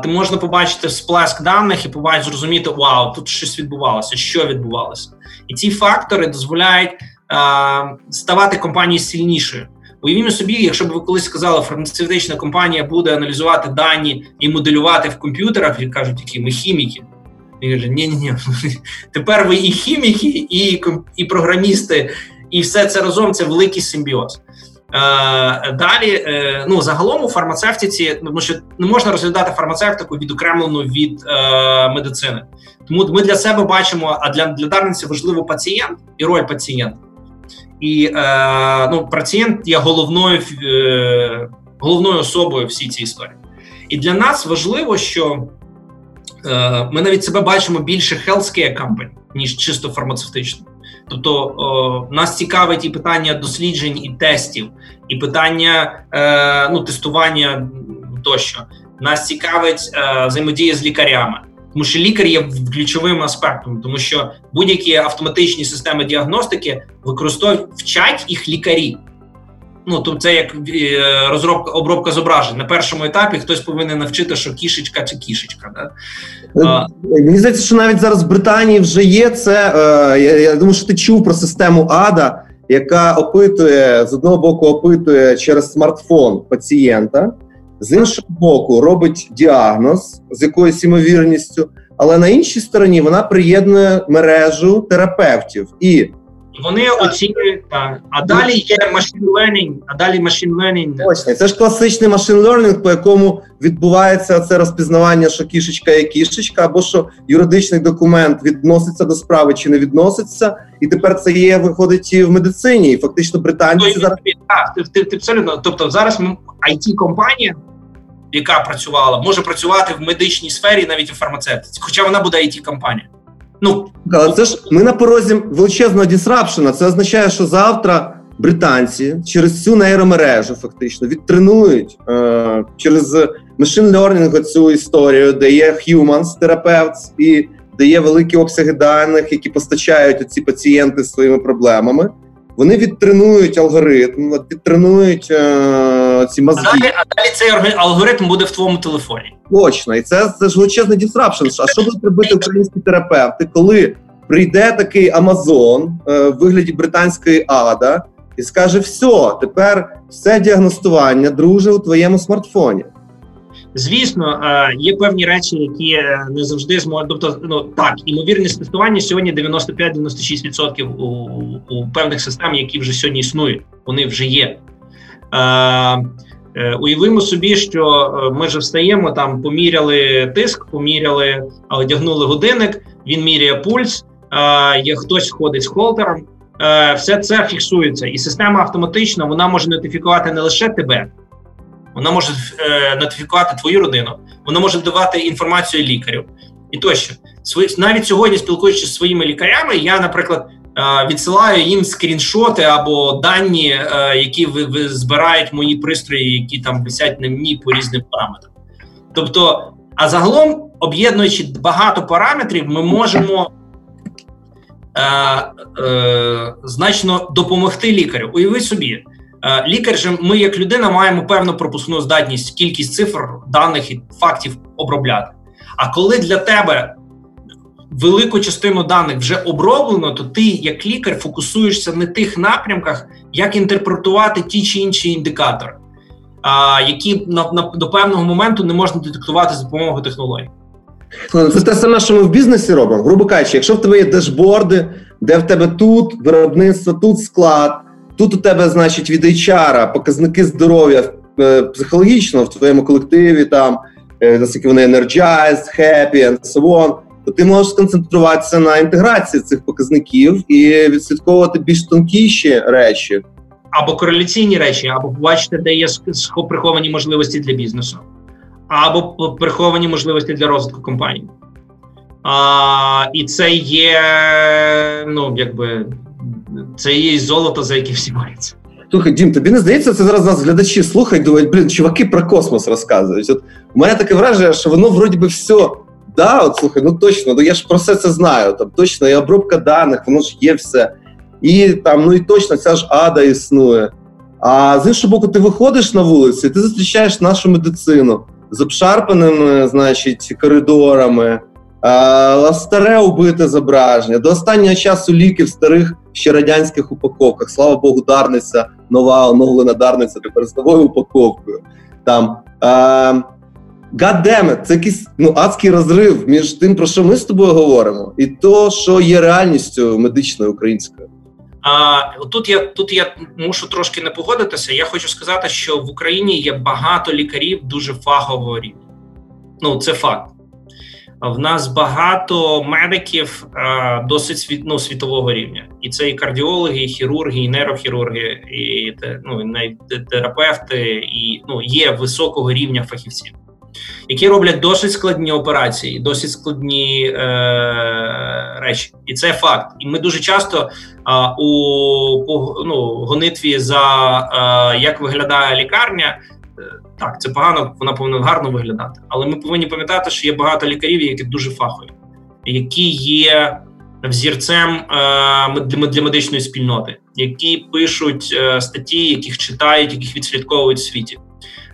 Ти можна побачити сплеск даних і побачити, зрозуміти, вау, тут щось відбувалося, що відбувалося, і ці фактори дозволяють ставати компанією сильнішою. Уявімо собі, якщо б ви колись сказали, фармацевтична компанія буде аналізувати дані і моделювати в комп'ютерах, і кажуть, які ми хіміки. І каже, ні, ні, ні, тепер ви і хіміки, і і програмісти, і все це разом це великий симбіоз. Е, далі, е, ну загалом у фармацевтиці, тому що не можна розглядати фармацевтику відокремлену від е, медицини. Тому ми для себе бачимо, а для для Дарниці важливо пацієнт і роль пацієнта. І е, ну, пацієнт є головною е, головною особою всій цій історії. І для нас важливо, що е, ми навіть себе бачимо більше healthcare company, ніж чисто фармацевтично. Тобто нас цікавить і питання досліджень і тестів, і питання е, ну, тестування тощо. Нас цікавить е, взаємодія з лікарями. Тому що лікар є ключовим аспектом, тому що будь-які автоматичні системи діагностики використовують вчать їх лікарі. Ну тобто це як е, розробка обробка зображень. На першому етапі хтось повинен навчити, що кішечка чи кішечка. Да? Е, мені здається, що навіть зараз в Британії вже є це. Е, я, я думаю, що ти чув про систему АДА, яка опитує з одного боку, опитує через смартфон пацієнта з іншого боку, робить діагноз з якоюсь ймовірністю, але на іншій стороні вона приєднує мережу терапевтів і. Вони оцінюють так. А далі є machine learning, а далі machine learning. Точно, це ж класичний machine learning, по якому відбувається це розпізнавання, що кішечка є кішечка, або що юридичний документ відноситься до справи чи не відноситься, і тепер це є виходить і в медицині. І фактично британці ну, зараз так, ти, ти, ти абсолютно. Тобто зараз it компанія яка працювала, може працювати в медичній сфері, навіть у фармацевтиці, хоча вона буде it компанія Ну це ж ми на порозі величезного дісрапшена. Це означає, що завтра британці через цю нейромережу фактично відтренують е, через machine learning цю історію, де є humans терапевт і де є великі обсяги даних, які постачають ці пацієнти своїми проблемами. Вони відтренують алгоритм, відтренують е, ці мозги. А далі, а далі цей алгоритм буде в твоєму телефоні. Точно, і це це ж величезний дісрапшн. А що будуть робити українські терапевти, коли прийде такий Амазон е, в вигляді британської ада і скаже: все, тепер все діагностування, друже, у твоєму смартфоні. Звісно, е, є певні речі, які е, не завжди зможуть. Тобто, ну так, імовірність тестування сьогодні 95-96% у, у певних систем, які вже сьогодні існують. Вони вже є. Е, е, Уявимо собі, що ми вже встаємо там, поміряли тиск, поміряли, одягнули годинник. Він міряє пульс. Е, є хтось ходить з холтером. Е, все це фіксується, і система автоматично вона може нотифікувати не лише тебе вона може е, нотифікувати твою родину, вона може давати інформацію лікарю і тощо. навіть сьогодні, спілкуючись зі своїми лікарями, я, наприклад, е, відсилаю їм скріншоти або дані, е, які ви, ви збирають мої пристрої, які там висять на мені по різним параметрам. Тобто, а загалом, об'єднуючи багато параметрів, ми можемо. Е, е, значно допомогти лікарю. Уяви собі, Е, лікар же ми, як людина, маємо певну пропускну здатність, кількість цифр, даних і фактів обробляти. А коли для тебе велику частину даних вже оброблено, то ти, як лікар, фокусуєшся на тих напрямках, як інтерпретувати ті чи інші індикатори, а, які на, на до певного моменту не можна детектувати за допомогою технологій. Це те саме, що ми в бізнесі робимо. Грубо кажучи, якщо в тебе є дешборди, де в тебе тут виробництво, тут склад. Тут у тебе, значить, від HR показники здоров'я е, психологічно в твоєму колективі, там е, наскільки вони energized, happy and so on, то ти можеш сконцентруватися на інтеграції цих показників і відслідковувати більш тонкіші речі. Або кореляційні речі, або побачити, де є приховані можливості для бізнесу, або приховані можливості для розвитку компанії. А, І це є, ну якби це є золото, за яке всі маються. Слухай, Дім, тобі не здається, це зараз нас глядачі слухають, думають, блін, чуваки про космос розказують. От У мене таке враження, що воно вроді би все. Да, от слухай, ну точно, ну я ж про все це знаю. Там точно і обробка даних, воно ж є все. І там, ну і точно ця ж ада існує. А з іншого боку, ти виходиш на вулицю, і ти зустрічаєш нашу медицину з обшарпаними, значить, коридорами старе убите зображення. До останнього часу ліки в старих ще радянських упаковках. Слава Богу, дарниця, нова оновлена дарниця тепер з новою упаковкою. Там God це якийсь ну, адський розрив між тим, про що ми з тобою говоримо, і то, що є реальністю медичною українською. А тут я тут я мушу трошки не погодитися. Я хочу сказати, що в Україні є багато лікарів дуже фахового рівня. Ну це факт. В нас багато медиків е, досить світ, ну, світового рівня, і це і кардіологи, і хірурги, і нейрохірурги, і ну, і терапевти, і ну є високого рівня фахівців, які роблять досить складні операції, досить складні е, речі, і це факт. І ми дуже часто е, у ну, гонитві за е, як виглядає лікарня. Так, це погано, вона повинна гарно виглядати. Але ми повинні пам'ятати, що є багато лікарів, які дуже фахові, які є взірцем е, для медичної спільноти, які пишуть е, статті, яких читають, яких відслідковують в світі.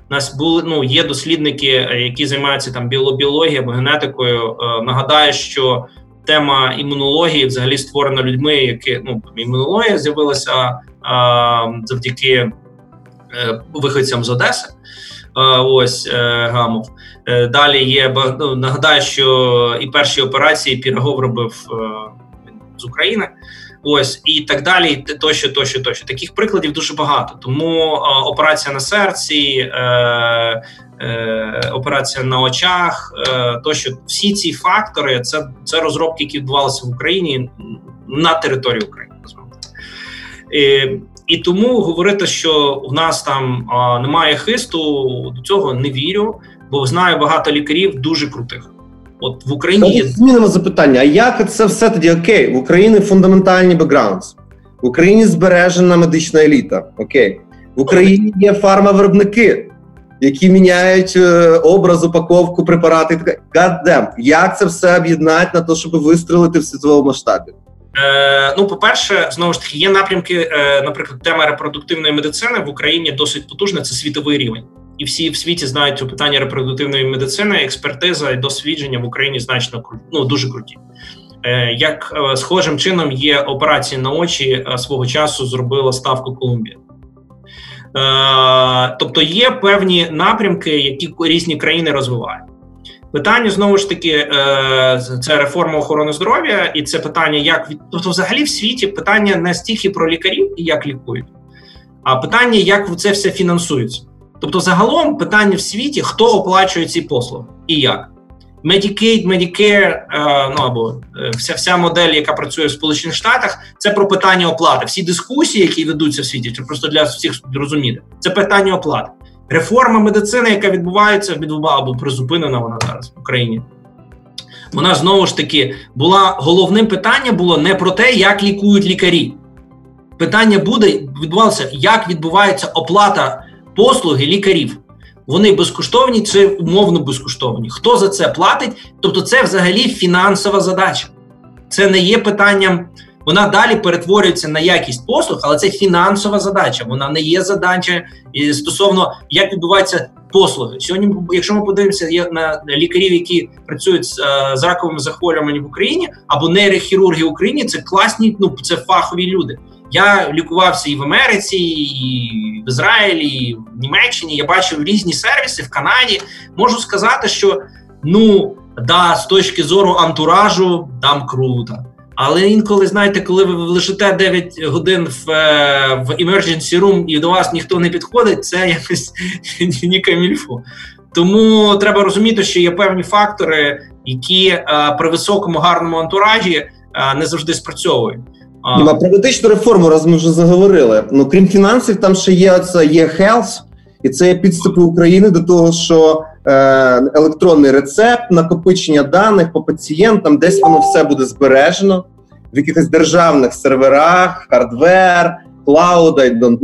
Нас були ну є дослідники, е, які займаються там біологією або генетикою. Нагадаю, що тема імунології взагалі створена людьми, які ну імунологія з'явилася завдяки виходцям з Одеси. Ось е, Гамов. Е, далі є ну, нагадаю, що і перші операції Пірогов робив е, з України. Ось і так далі, тощо, тощо, тощо. Таких прикладів дуже багато. Тому операція на серці, е, е, операція на очах, е, тощо всі ці фактори це це розробки, які відбувалися в Україні на території України. І, і тому говорити, що в нас там а, немає хисту, до цього не вірю, бо знаю багато лікарів дуже крутих. От в Україні змінимо запитання. А як це все тоді окей? В Україні фундаментальні бекграунд, в Україні збережена медична еліта. Окей, в Україні є фармавиробники, які міняють е, образ, упаковку, препарати. Гаддем, як це все об'єднати на те, щоб вистрелити в світовому масштабі? Е, Ну, по-перше, знову ж таки, є напрямки, е, наприклад, тема репродуктивної медицини в Україні досить потужна. Це світовий рівень, і всі в світі знають питання репродуктивної медицини, експертиза і дослідження в Україні значно ну, дуже круті. Е, Як е, схожим чином є операції на очі е, свого часу зробила ставку Колумбія. Тобто є певні напрямки, які різні країни розвивають. Питання знову ж таки, це реформа охорони здоров'я, і це питання, як тобто, взагалі в світі питання не стільки про лікарів і як лікують, а питання, як це все фінансується. Тобто, загалом питання в світі, хто оплачує ці послуги і як. Medicaid, Medicare, е, ну або е, вся вся модель, яка працює в Сполучених Штатах, це про питання оплати. Всі дискусії, які ведуться в світі, це просто для всіх зрозуміти, це питання оплати. Реформа медицини, яка відбувається або призупинена вона зараз в Україні. Вона знову ж таки була головним питанням було не про те, як лікують лікарі. Питання буде відбувалося, як відбувається оплата послуги лікарів. Вони безкоштовні чи умовно безкоштовні. Хто за це платить? Тобто, це взагалі фінансова задача. Це не є питанням вона далі перетворюється на якість послуг, але це фінансова задача. Вона не є задача стосовно як відбуваються послуги. Сьогодні, якщо ми подивимося на лікарів, які працюють з, е, з раковими захворюваннями в Україні або нейрохірурги в Україні, це класні, ну це фахові люди. Я лікувався і в Америці, і в Ізраїлі, і в Німеччині. Я бачив різні сервіси в Канаді. Можу сказати, що ну да, з точки зору антуражу там круто. Але інколи, знаєте, коли ви лежите 9 годин в е, в emergency room і до вас ніхто не підходить, це якось ні камільфу. Тому треба розуміти, що є певні фактори, які при високому гарному антуражі не завжди спрацьовують. А про медичну реформу, раз ми вже заговорили. Ну крім фінансів, там ще є це e-health, і це є підступи України до того, що е, електронний рецепт, накопичення даних по пацієнтам, десь воно все буде збережено в якихось державних серверах, hardware, cloud, I don't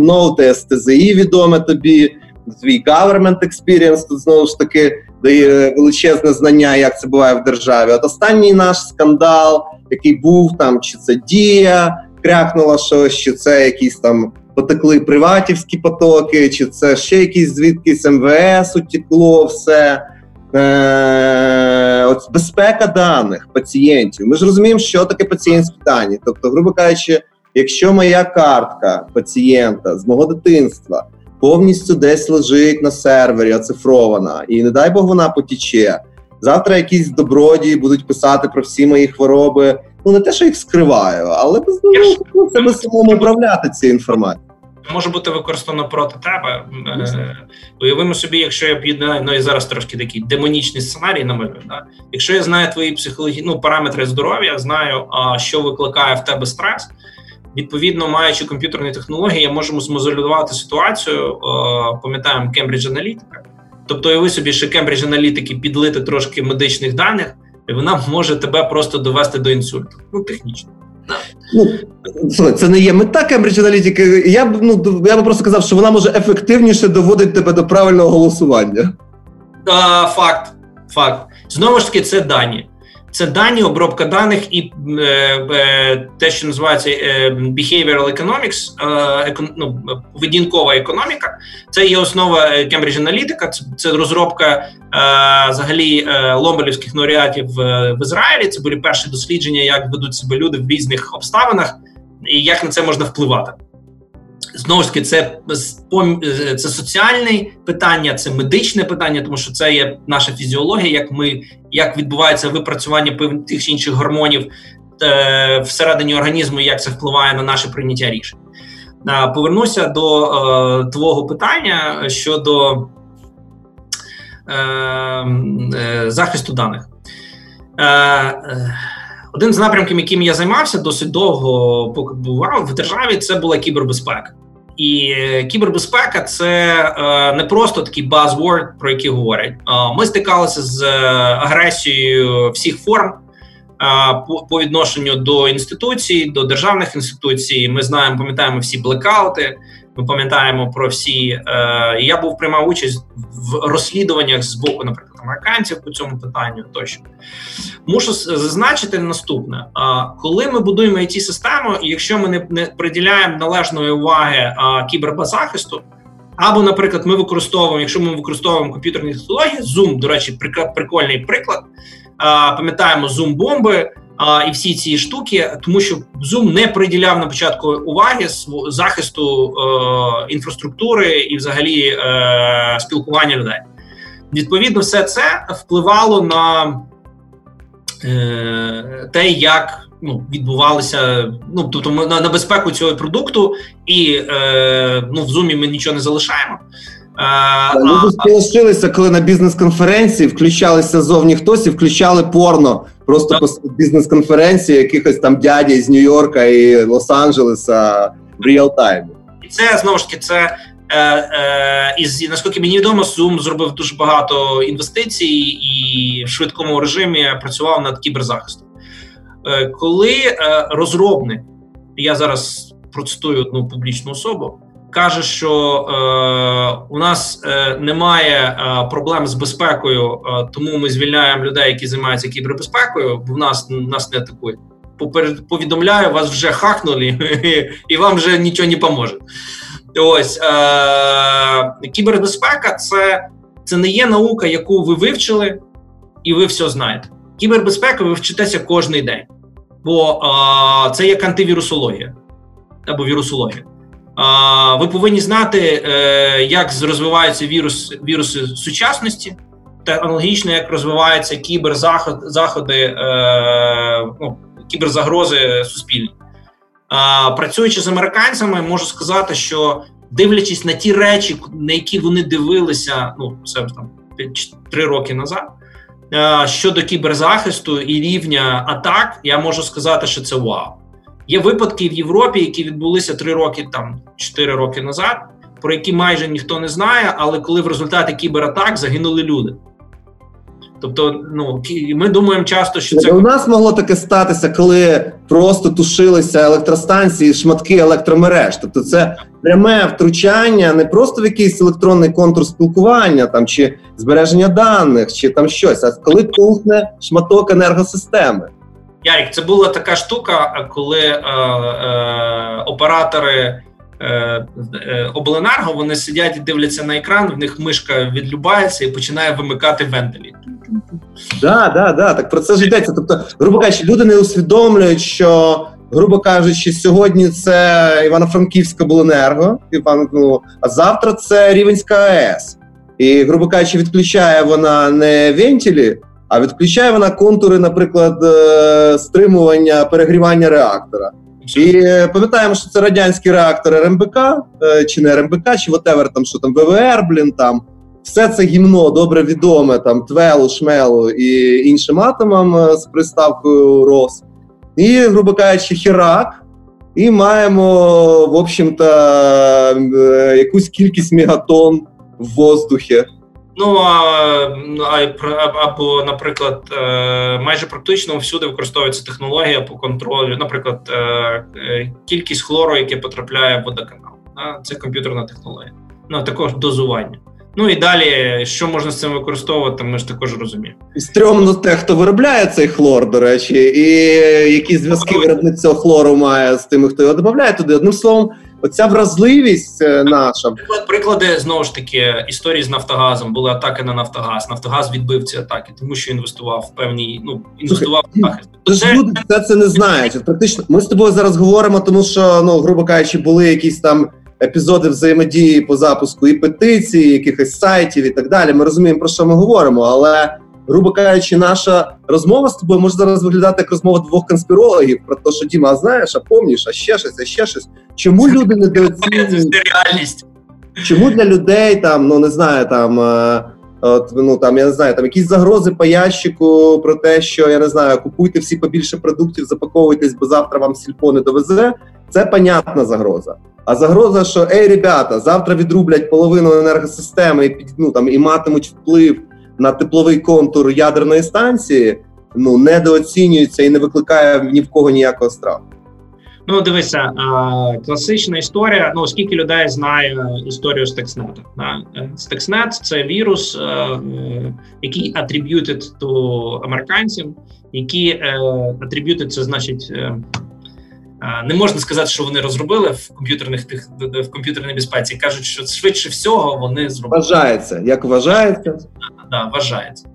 відоме тобі. Твій government experience, тут знову ж таки дає величезне знання, як це буває в державі. От останній наш скандал, який був там, чи це дія крякнула щось, чи це якісь там потекли приватівські потоки, чи це ще якісь звідкись МВС утекло все. Е, от Безпека даних пацієнтів. Ми ж розуміємо, що таке пацієнтські дані. Тобто, грубо кажучи, якщо моя картка пацієнта з мого дитинства повністю десь лежить на сервері, оцифрована, і не дай Бог вона потіче. Завтра якісь добродії будуть писати про всі мої хвороби. Ну не те, що їх скриваю, але без ну, це без самому управляти цією інформацією. Може бути використано проти тебе. Е, уявимо собі, якщо я піднаю, ну і зараз трошки такий демонічний сценарій намалюю. Да? Якщо я знаю твої психологічні ну, параметри здоров'я, знаю, а, що викликає в тебе стрес, Відповідно, маючи комп'ютерні технології, я можемо змозолювати ситуацію. Е, пам'ятаємо Cambridge Analytica. Тобто, і ви собі, що Кембридж аналітики підлити трошки медичних даних, і вона може тебе просто довести до інсульту. Ну, технічно. Ну, Це не є мета Кембридж аналітики. Я б ну я би просто казав, що вона може ефективніше доводити тебе до правильного голосування. А, Факт. Факт. Знову ж таки, це дані це дані, обробка даних і е, е, те, що називається е, behavioral economics, е, ну, поведінкова економіка. Це є основа Cambridge Analytica, це, це розробка е, взагалі е, ломбелівських лауреатів в Ізраїлі. Це були перші дослідження, як ведуть себе люди в різних обставинах і як на це можна впливати. Знову ж таки, це це соціальне питання, це медичне питання, тому що це є наша фізіологія, як ми як відбувається випрацювання тих чи інших гормонів е, всередині організму, як це впливає на наше прийняття рішень. Повернуся до е, твого питання щодо е, е, захисту даних. Е, е, один з напрямків, яким я займався досить довго, поки бував в державі, це була кібербезпека. І е, кібербезпека це е, не просто такий buzzword, про який говорять. Е, ми стикалися з агресією всіх форм по відношенню до інституцій, до державних інституцій. Ми знаємо, пам'ятаємо всі блекаути. Ми пам'ятаємо про всі. Я був приймав участь в розслідуваннях з боку, наприклад американців по цьому питанню. Тощо мушу зазначити наступне: коли ми будуємо it систему якщо ми не, не приділяємо належної уваги кібербезахисту, або, наприклад, ми використовуємо, якщо ми використовуємо комп'ютерні технології, Zoom, до речі, прикольний приклад. Пам'ятаємо Zoom бомби. А, і всі ці штуки, тому що Zoom не приділяв на початку уваги захисту е, інфраструктури і, взагалі, е, спілкування людей. Відповідно, все це впливало на е, те, як ну, відбувалося, ну тобто на, на безпеку цього продукту, і е, ну, в зумі ми нічого не залишаємо. Е, Люди сполошилися, коли на бізнес-конференції включалися зовні хтось і включали порно. Просто по бізнес-конференції якихось там дяді з Нью-Йорка і Лос-Анджелеса в реал-таймі. І це знову ж таки це Е, е, і наскільки мені відомо, Zoom зробив дуже багато інвестицій і в швидкому режимі працював над кіберзахистом. Е, коли розробник, я зараз процитую одну публічну особу, каже, що у нас немає проблем з безпекою, тому ми звільняємо людей, які займаються кібербезпекою, бо в нас нас не атакують. Повідомляю, вас вже хакнули, і вам вже нічого не поможе. Ось е, кібербезпека це це не є наука, яку ви вивчили, і ви все знаєте. Кібербезпека ви вчитеся кожен день, бо е, це як антивірусологія або вірусологія. Е, ви повинні знати, е, як розвиваються вірус, віруси сучасності, та аналогічно як розвиваються кіберзаходи, е, ну, кіберзагрози суспільні. Працюючи з американцями, можу сказати, що дивлячись на ті речі, на які вони дивилися, ну це там три роки назад. Щодо кіберзахисту і рівня атак, я можу сказати, що це вау. Є випадки в Європі, які відбулися три роки, там чотири роки назад, про які майже ніхто не знає, але коли в результаті кібератак загинули люди. Тобто, ну ми думаємо часто, що це у нас могло таке статися, коли просто тушилися електростанції, шматки електромереж. Тобто, це пряме втручання не просто в якийсь електронний контур спілкування там чи збереження даних, чи там щось, а коли тухне шматок енергосистеми. Ярік, це була така штука, коли е, е, оператори. Е, е, обленерго вони сидять і дивляться на екран, в них мишка відлюбається і починає вимикати вентилі. Да, да, да, так про це ж йдеться. Тобто, грубо кажучи, люди не усвідомлюють, що, грубо кажучи, сьогодні це Івано-Франківська обленерго, ну, а завтра це Рівенська АЕС. І, грубо кажучи, відключає вона не вентилі, а відключає вона контури, наприклад, е, стримування перегрівання реактора. І пам'ятаємо, що це радянський реактор РМБК, е, чи не РМБК, чи whatever, там що там ВВР, блін там. Все це гімно добре відоме там твелу, шмелу і іншим атомам е, з приставкою РОС. І, грубо кажучи, хірак. І маємо, в общем-то, е, якусь кількість мегатон в воздухі. Ну а або, наприклад, е, майже практично всюди використовується технологія по контролю, наприклад, е, е, кількість хлору, яке потрапляє в водоканал. Це комп'ютерна технологія. Ну також дозування. Ну і далі, що можна з цим використовувати, ми ж також розуміємо. Стрьомно те, хто виробляє цей хлор, до речі, і які зв'язки виробник цього хлору має з тими, хто його додає туди. Одним словом, оця вразливість е, наша. Приклади знову ж таки історії з Нафтогазом були атаки на Нафтогаз. Нафтогаз відбив ці атаки, тому що інвестував в певні, ну інвестував в захист. Це люди все це не знають. Практично ми з тобою зараз говоримо, тому що ну, грубо кажучи, були якісь там. Епізоди взаємодії по запуску і петиції, якихось сайтів і так далі. Ми розуміємо, про що ми говоримо, але грубо кажучи, наша розмова з тобою може зараз виглядати як розмова двох конспірологів про те, що Діма, а знаєш, а помніш, а ще щось, а ще щось. Чому люди не недооцінюють? реальність? Чому для людей там, ну не знаю, там. Е, от, ну там я не знаю, там якісь загрози по ящику про те, що я не знаю, купуйте всі побільше продуктів, запаковуйтесь, бо завтра вам сільпо не довезе. Це понятна загроза. А загроза, що ей, ребята, завтра відрублять половину енергосистеми і ну, там і матимуть вплив на тепловий контур ядерної станції, ну недооцінюється і не викликає ні в кого ніякого страху. Ну, дивися, класична історія. Ну, скільки людей знає історію Stuxnet. Stuxnet – це вірус, який attributed до американців, які attributed – це значить. Не можна сказати, що вони розробили в комп'ютерних в комп'ютерній безпеці. Кажуть, що швидше всього вони зробили. Вважається, як вважається, да, вважається.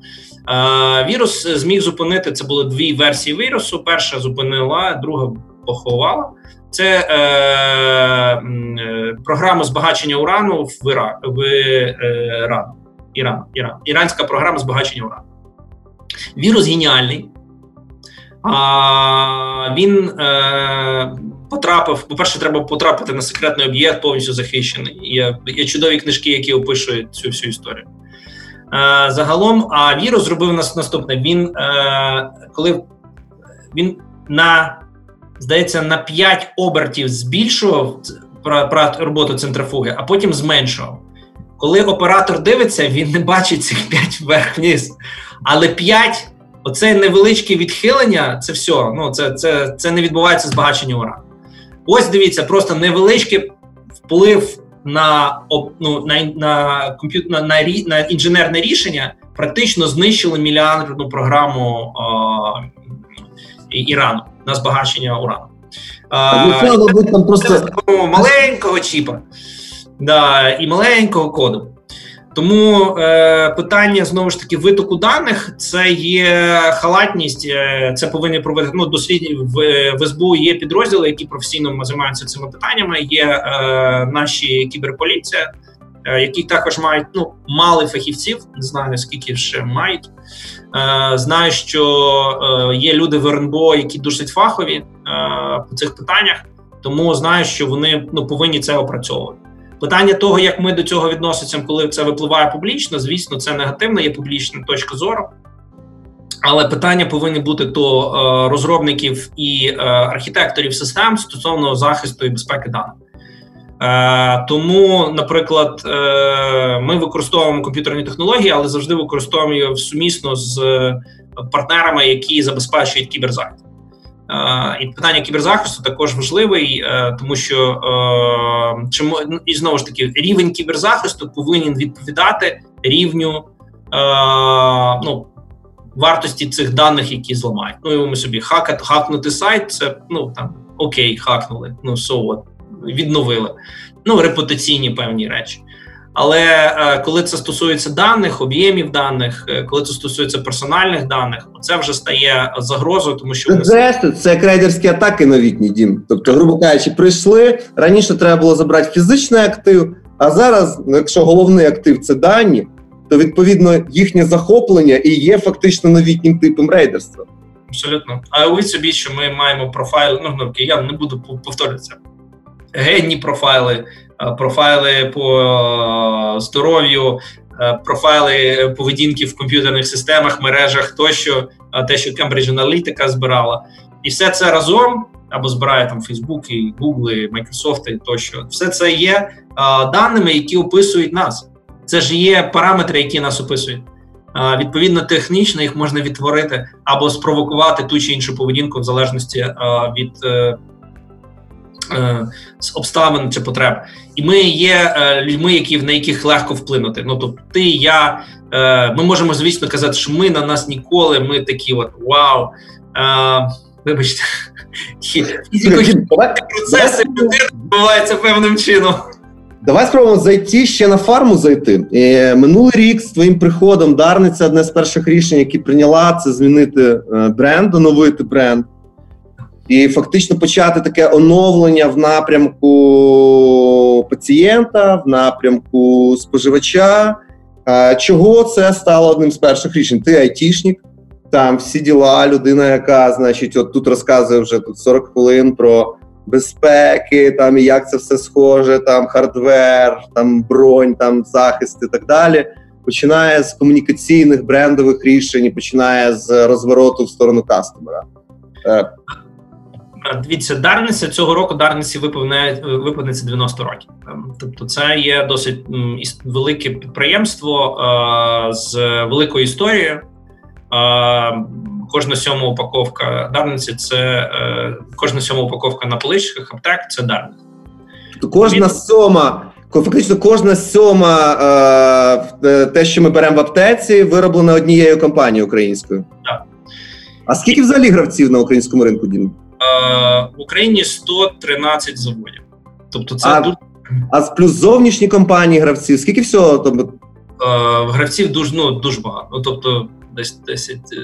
Вірус зміг зупинити. Це були дві версії вірусу. Перша зупинила, друга поховала. Це е, е, програма збагачення урану в Іра, в е, Іран. Іран, Іран. Іранська програма збагачення урану. Вірус геніальний. А, Він е, потрапив. По-перше, треба потрапити на секретний об'єкт, повністю захищений. Є є чудові книжки, які опишують цю всю історію. Е, Загалом, а вірус зробив нас наступне. Він е, коли він на здається на 5 обертів збільшував роботу центрофуги, а потім зменшував. Коли оператор дивиться, він не бачить цих 5 вверх-вниз. Але 5 Оце невеличке відхилення, це все. Ну це це, це не відбувається збагачення урану. Ось дивіться, просто невеличкий вплив на ну, на, на, комп'ют, на, на, на інженерне рішення практично знищили мільярдну програму о, Ірану на збагачення урану. А, мабуть, там просто маленького чіпа да, і маленького коду. Тому е, питання знову ж таки витоку даних це є халатність. Е, це повинні проводити ну, дослідні в, в СБУ. Є підрозділи, які професійно займаються цими питаннями. Є е, наші кіберполіція, які також мають ну мали фахівців, не знаю скільки ще мають. Знаю, що є люди в РНБО, які досить фахові по цих питаннях, тому знаю, що вони ну повинні це опрацьовувати. Питання того, як ми до цього відносимося, коли це випливає публічно, звісно, це негативна є публічна точка зору. Але питання повинні бути до е, розробників і е, архітекторів систем стосовно захисту і безпеки даних. Е, тому, наприклад, е, ми використовуємо комп'ютерні технології, але завжди використовуємо сумісно з партнерами, які забезпечують кіберзахист. Е, і питання кіберзахисту також важливий, е, тому що е, чому ну, і знову ж таки рівень кіберзахисту повинен відповідати рівню ну, вартості цих даних, які зламають. Ну і ми собі хакати, хакнути сайт. Це ну там окей, хакнули. Ну so what, відновили. Ну репутаційні певні речі. Але е, коли це стосується даних, об'ємів даних, е, коли це стосується персональних даних, це вже стає загрозою, тому що вони... це, це крейдерські атаки новітні дім. Тобто, грубо кажучи, прийшли раніше. Треба було забрати фізичний актив. А зараз, ну, якщо головний актив це дані, то відповідно їхнє захоплення і є фактично новітнім типом рейдерства. Абсолютно, а уявіть собі, що ми маємо профайл. Ну, ну я не буду повторюватися. Генні профайли Е, профайли по е, здоров'ю, е, профайли поведінки в комп'ютерних системах, мережах тощо, те, що Cambridge Analytica збирала, і все це разом або збирає там і Microsoft і тощо. Все це є даними, які описують нас. Це ж є параметри, які нас описують. Відповідно, технічно їх можна відтворити або спровокувати ту чи іншу поведінку в залежності від з обставин чи потреб, і ми є е, людьми, які на яких легко вплинути. Ну тобто, ти, я е, ми можемо звісно казати, що ми на нас ніколи. Ми такі, от вау. Вибачте, процеси відбуваються певним чином. Давай спробуємо зайти ще на фарму зайти. Минулий рік з твоїм приходом Дарниця одне з перших рішень, які прийняла, це змінити бренд, оновити бренд і фактично почати таке оновлення в напрямку пацієнта, в напрямку споживача. Чого це стало одним з перших рішень? Ти айтішник, там всі діла, людина, яка, значить, от тут розказує вже тут 40 хвилин про безпеки, там і як це все схоже, там hardware, там бронь, там захист і так далі. Починає з комунікаційних брендових рішень, починає з розвороту в сторону customer а. Е, Дивіться, Дарниці цього року Дарниці виповне виповниться 90 років. Ем, тобто, це є досить велике підприємство е, з великою історією. Е, кожна сьома упаковка Дарниці це е, кожна сьома упаковка на поличках аптек це Дарниць. Тобто кожна сьома. Фактично, кожна сьома е, те, що ми беремо в аптеці, вироблена однією компанією українською. Так. А скільки взагалі гравців на українському ринку Дім? В Україні 113 заводів. Тобто, це а, дуже а плюс зовнішні компанії гравців. Скільки всього тобто? гравців дуже ну, дуже багато. Ну тобто, десь 10, е,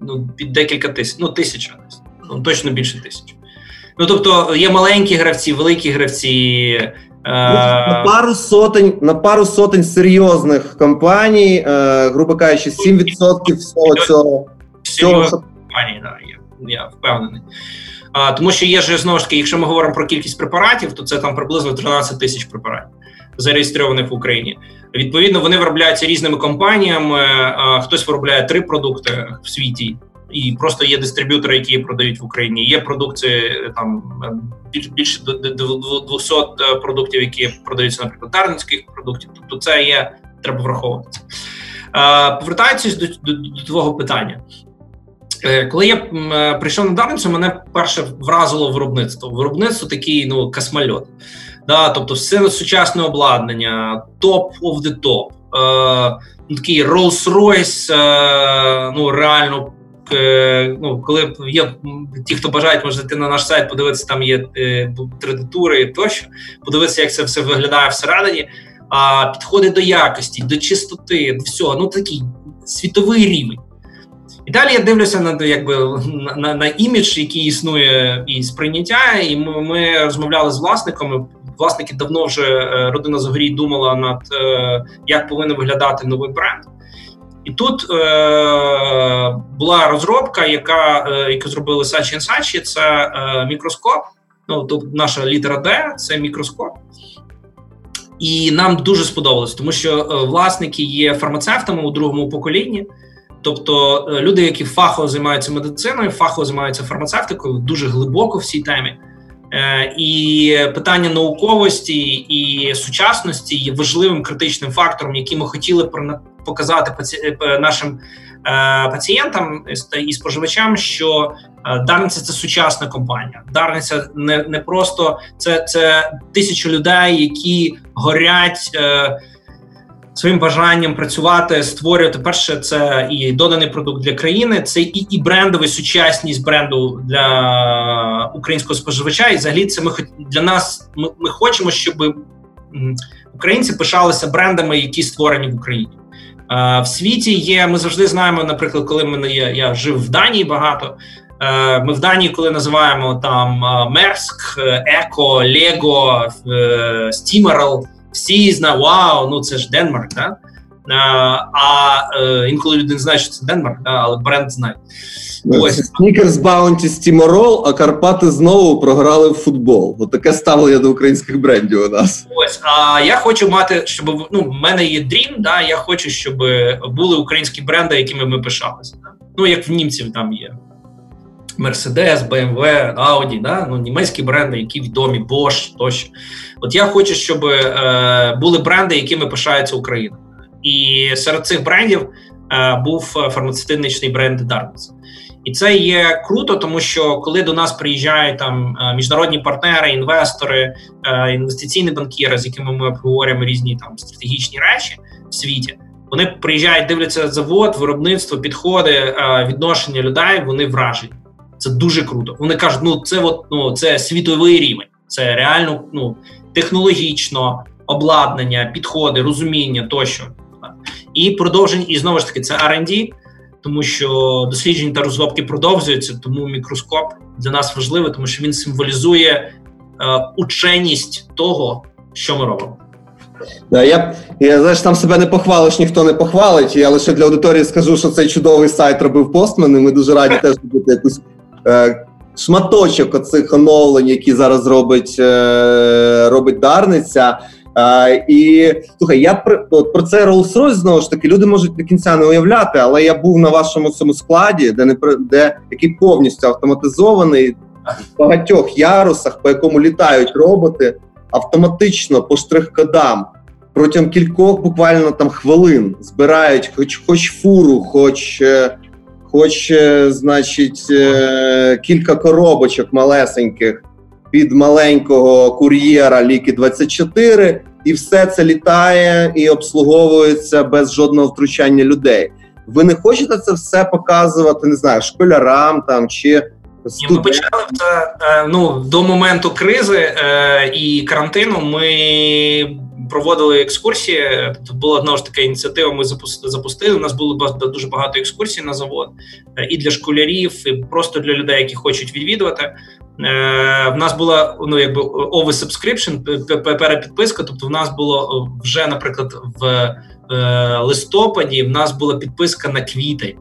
ну під декілька тисяч, ну тисяча десь. Ну точно більше тисяч. Ну тобто є маленькі гравці, великі гравці. Ну, на пару сотень на пару сотень серйозних компаній, е, грубо кажучи, 7% всього цього. Всього компаній, да, є я впевнений. А, Тому що є ж знову ж таки, якщо ми говоримо про кількість препаратів, то це там приблизно 13 тисяч препаратів зареєстрованих в Україні. Відповідно, вони виробляються різними компаніями. А, хтось виробляє три продукти в світі, і просто є дистриб'ютори, які продають в Україні. Є продукції там більше 200 е, продуктів, які продаються наприклад, дарницьких продуктів. Тобто, це є треба враховувати. Повертаючись до, до, до твого питання, Е, коли я е, прийшов на Дарницю, мене перше вразило виробництво. Виробництво такий ну космольот. Да, Тобто, все сучасне обладнання, топ of the топ. Е, ну, такий Rolls-Royce, е, ну реально. Е, ну, коли є ті, хто бажають, може зайти на наш сайт, подивитися, там є е, 3D-тури і тощо, подивитися, як це все виглядає всередині. А підходи до якості, до чистоти, до всього. Ну такий світовий рівень. І далі я дивлюся на якби на, на, на імідж, який існує і сприйняття. І ми, ми розмовляли з власниками. власники давно вже родина Загорій думала над як повинен виглядати новий бренд. І тут е, була розробка, яка е, яку зробили Сачі Сачі, це е, мікроскоп. Ну, тобто наша літера Д це мікроскоп. І нам дуже сподобалось, тому що е, власники є фармацевтами у другому поколінні. Тобто е, люди, які фахово займаються медициною, фахово займаються фармацевтикою, дуже глибоко в цій темі. Е, і питання науковості і сучасності є важливим критичним фактором, який ми хотіли показати нашим пацієнтам і споживачам, що Дарниця це сучасна компанія. Дарниця не не просто це це тисячі людей, які горять е, своїм бажанням працювати, створювати перше. Це і доданий продукт для країни, це і і брендовий сучасність бренду для українського споживача. І взагалі це ми для нас. Ми, ми хочемо, щоб українці пишалися брендами, які створені в Україні. В світі є. Ми завжди знаємо, наприклад, коли мене є, я жив в Данії багато. Е, ми в Данії, коли називаємо там Мерск, Еко, Лего, Стіморол, всі знають, вау, ну це ж Denmark, да? А е, інколи люди не знають, що це Denmark, да? але бренд знає. Снікерс Баунті Стіморол, а Карпати знову програли в футбол. От таке ставлення до українських брендів у нас. Ось а я хочу мати, щоб ну в мене є дрім. Да, я хочу, щоб були українські бренди, якими ми пишалися. Да? Ну як в німців там є. Mercedes, BMW, Audi, да? ну, німецькі бренди, які відомі, Bosch тощо. От я хочу, щоб е, були бренди, якими пишається Україна. І серед цих брендів е, був фармацевтичний бренд Darkness. І це є круто, тому що коли до нас приїжджають там е, міжнародні партнери, інвестори, е, інвестиційні банкіри, з якими ми обговорюємо різні там стратегічні речі в світі. Вони приїжджають, дивляться завод, виробництво, підходи, е, відношення людей. Вони вражені. Це дуже круто. Вони кажуть, ну це от, ну це світовий рівень, це реально ну технологічно обладнання, підходи, розуміння тощо. І продовження, і знову ж таки, це R&D, тому що дослідження та розробки продовжуються. Тому мікроскоп для нас важливий, тому що він символізує е, ученість того, що ми робимо. Да, я я знаєш, там себе не похвалиш, ніхто не похвалить. Я лише для аудиторії скажу, що цей чудовий сайт робив постмен, і Ми дуже раді теж робити якусь е, шматочок оцих оновлень, які зараз робить е, робить Дарниця. Е, і слухай, я про, про це Rolls-Royce, знову ж таки, люди можуть до кінця не уявляти, але я був на вашому цьому складі, де не де який повністю автоматизований в багатьох ярусах, по якому літають роботи, автоматично по штрих-кодам. Протягом кількох буквально там хвилин збирають хоч хоч фуру, хоч хоч, е, значить, е, кілька коробочок малесеньких під маленького кур'єра Ліки 24 і все це літає і обслуговується без жодного втручання людей. Ви не хочете це все показувати, не знаю, школярам там чи. Ми почали це ну до моменту кризи е, і карантину. Ми проводили екскурсії. Тобто була знову ж таки ініціатива. Ми запустили. У нас було дуже багато екскурсій на завод е, і для школярів, і просто для людей, які хочуть відвідувати. Е, в нас була ну якби over subscription, перепідписка. Тобто, в нас було вже, наприклад, в листопаді. В нас була підписка на квітень.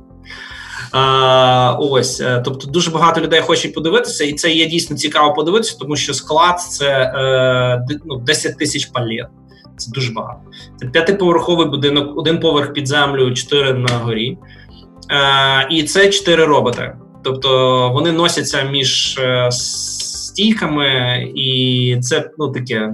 А, Ось, е, тобто, дуже багато людей хочуть подивитися, і це є дійсно цікаво подивитися, тому що склад це е, ну, 10 тисяч палет. Це дуже багато. Це п'ятиповерховий будинок, один поверх під землю, чотири на горі. Е, І це чотири роботи. Тобто вони носяться між е, стійками, і це ну таке.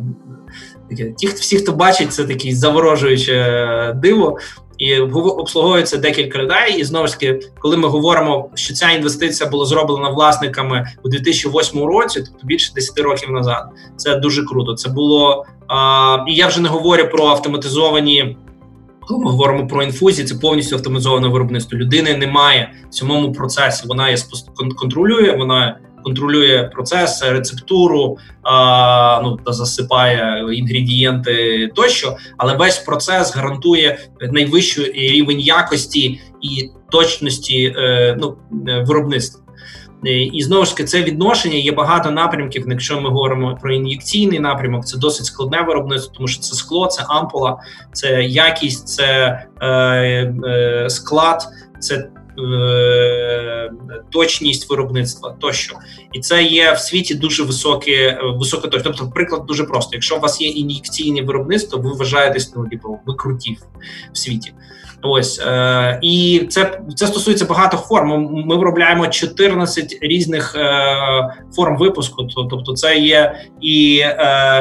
Ті, всі, хто бачить, це таке заворожуюче диво і обслуговується декілька людей. І знову ж таки, коли ми говоримо, що ця інвестиція була зроблена власниками у 2008 році, тобто більше 10 років назад, це дуже круто. Це було а, і я вже не говорю про автоматизовані. Коли ми говоримо про інфузії, це повністю автоматизоване виробництво. Людини немає в цьому процесі. Вона є контролює, вона контролює процес, рецептуру, а, ну та засипає інгредієнти тощо, але весь процес гарантує найвищий рівень якості і точності е, ну, виробництва. І знову ж таки, це відношення є багато напрямків. Якщо ми говоримо про ін'єкційний напрямок, це досить складне виробництво, тому що це скло, це ампула, це якість, це е, е, склад, це Е, точність виробництва тощо, і це є в світі дуже високе, високе точно. Тобто, приклад дуже просто. Якщо у вас є ін'єкційне виробництво, ви вважаєтесь ну, типу, ви круті в світі. Ось е, і це це стосується багато форм. Ми виробляємо 14 різних е, форм випуску. Тобто, це є і е,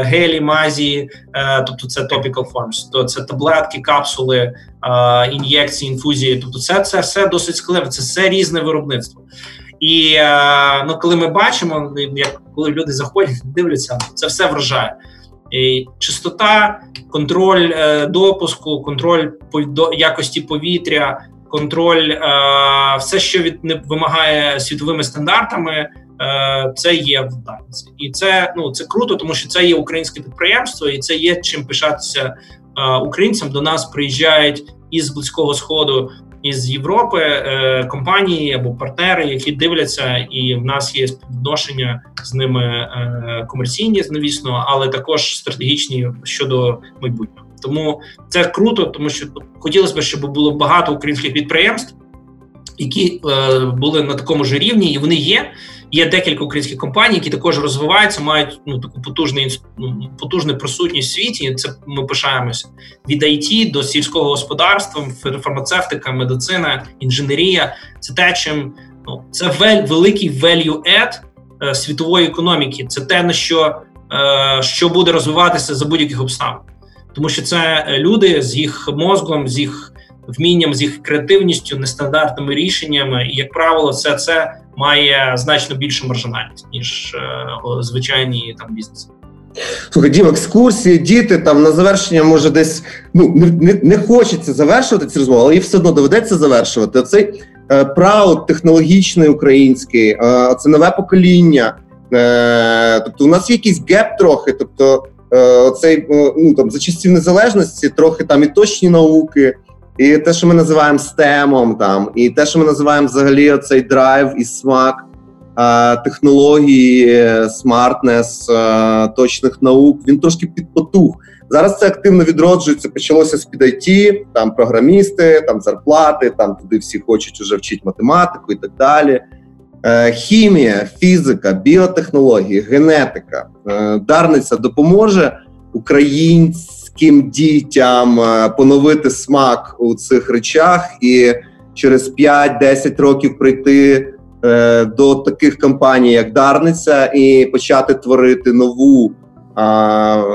гелі, мазі, е, тобто це topical forms, то це таблетки, капсули, е, ін'єкції, інфузії. Тобто, це це все досить складне, це все різне виробництво. І е, ну, коли ми бачимо, як коли люди заходять, дивляться, це все вражає. І Чистота, контроль е, допуску, контроль якості повітря, контроль е, все, що від не вимагає світовими стандартами, це є в Дарниці. І це ну це круто, тому що це є українське підприємство, і це є чим пишатися українцям. До нас приїжджають із близького сходу із Європи е, компанії або партнери, які дивляться, і в нас є співвідношення з ними е, комерційні, звісно, але також стратегічні щодо майбутнього. Тому це круто, тому що хотілося б, щоб було багато українських підприємств, які е, були на такому ж рівні, і вони є. Є декілька українських компаній, які також розвиваються, мають ну таку потужну ну, потужну присутність в світі. Це ми пишаємося від IT до сільського господарства, фармацевтика, медицина, інженерія. Це те, чим ну це великий value add е, світової економіки. Це те на що, е, що буде розвиватися за будь-яких обставин, тому що це е, люди з їх мозком, з їх вмінням, з їх креативністю, нестандартними рішеннями, і як правило, все це має значно більшу маржинальність ніж е, звичайні там бізнеси. Слухай, Дім, екскурсії, діти там на завершення може десь ну не не хочеться завершувати ці розмови, але їх все одно доведеться завершувати. Оцей е, прауд технологічний український, е, це нове покоління. Е, Тобто, у нас є якийсь gap трохи. Тобто, е, оцей е, ну там за часів незалежності, трохи там і точні науки, і те, що ми називаємо STEM ом, там, і те, що ми називаємо взагалі цей драйв і смак технології, smartness, точних наук, він трошки підпотух. Зараз це активно відроджується. Почалося з під IT, там програмісти, там зарплати, там туди всі хочуть уже вчити математику і так далі. Е, хімія, фізика, біотехнології, генетика. Е, Дарниця допоможе українцям українським дітям е, поновити смак у цих речах і через 5-10 років прийти е, до таких компаній, як Дарниця, і почати творити нову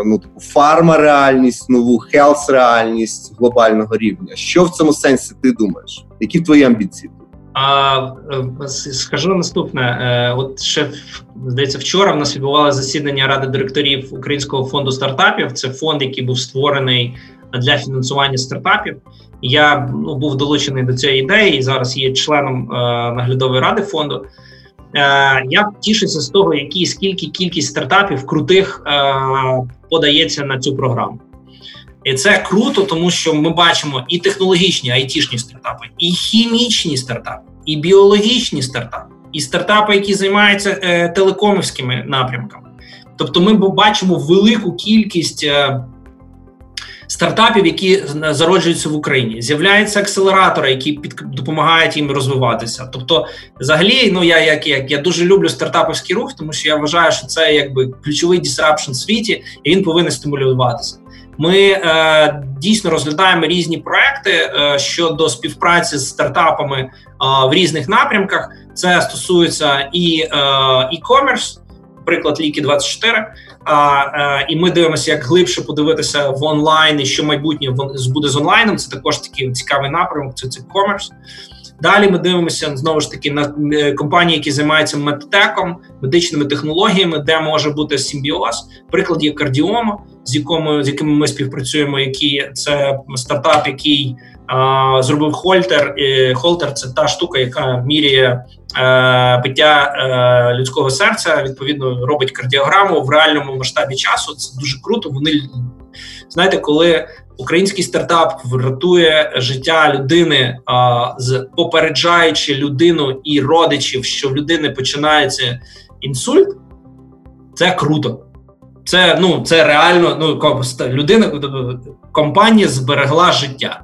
ну, таку фарма-реальність, нову хелс-реальність глобального рівня. Що в цьому сенсі ти думаєш? Які твої амбіції? А е, скажу наступне: е, от ще здається, вчора в нас відбувалося засідання ради директорів Українського фонду стартапів. Це фонд, який був створений для фінансування стартапів. Я ну, був долучений до цієї ідеї і зараз є членом е, наглядової ради фонду. Е, Я тішуся з того, які скільки кількість стартапів крутих е, подається на цю програму. І це круто, тому що ми бачимо і технологічні айтішні стартапи, і хімічні стартапи, і біологічні стартапи, і стартапи, які займаються е, телекомівськими напрямками. Тобто, ми бачимо велику кількість е, стартапів, які зароджуються в Україні. З'являються акселератори, які під допомагають їм розвиватися. Тобто, взагалі, ну я як, як я дуже люблю стартапівський рух, тому що я вважаю, що це якби ключовий дисрапшн в світі, і він повинен стимулюватися. Ми е, дійсно розглядаємо різні проекти е, щодо співпраці з стартапами е, в різних напрямках. Це стосується і e-commerce, приклад Ліки 24 а, е, І ми дивимося, як глибше подивитися в онлайн і що майбутнє буде з онлайном. Це також такий цікавий напрямок. Це це комерс. Далі ми дивимося знову ж таки на е, компанії, які займаються медтеком, медичними технологіями, де може бути симбіоз. Приклад є кардіома, з якому з якими ми співпрацюємо. Які це стартап, який а, зробив Хольтер. І Холтер це та штука, яка міряє Е, биття е, людського серця, відповідно, робить кардіограму в реальному масштабі часу. Це дуже круто. Вони знаєте, коли український стартап врятує життя людини, а, з попереджаючи людину і родичів, що в людини починається інсульт, це круто. Це ну це реально. Ну людина компанія зберегла життя.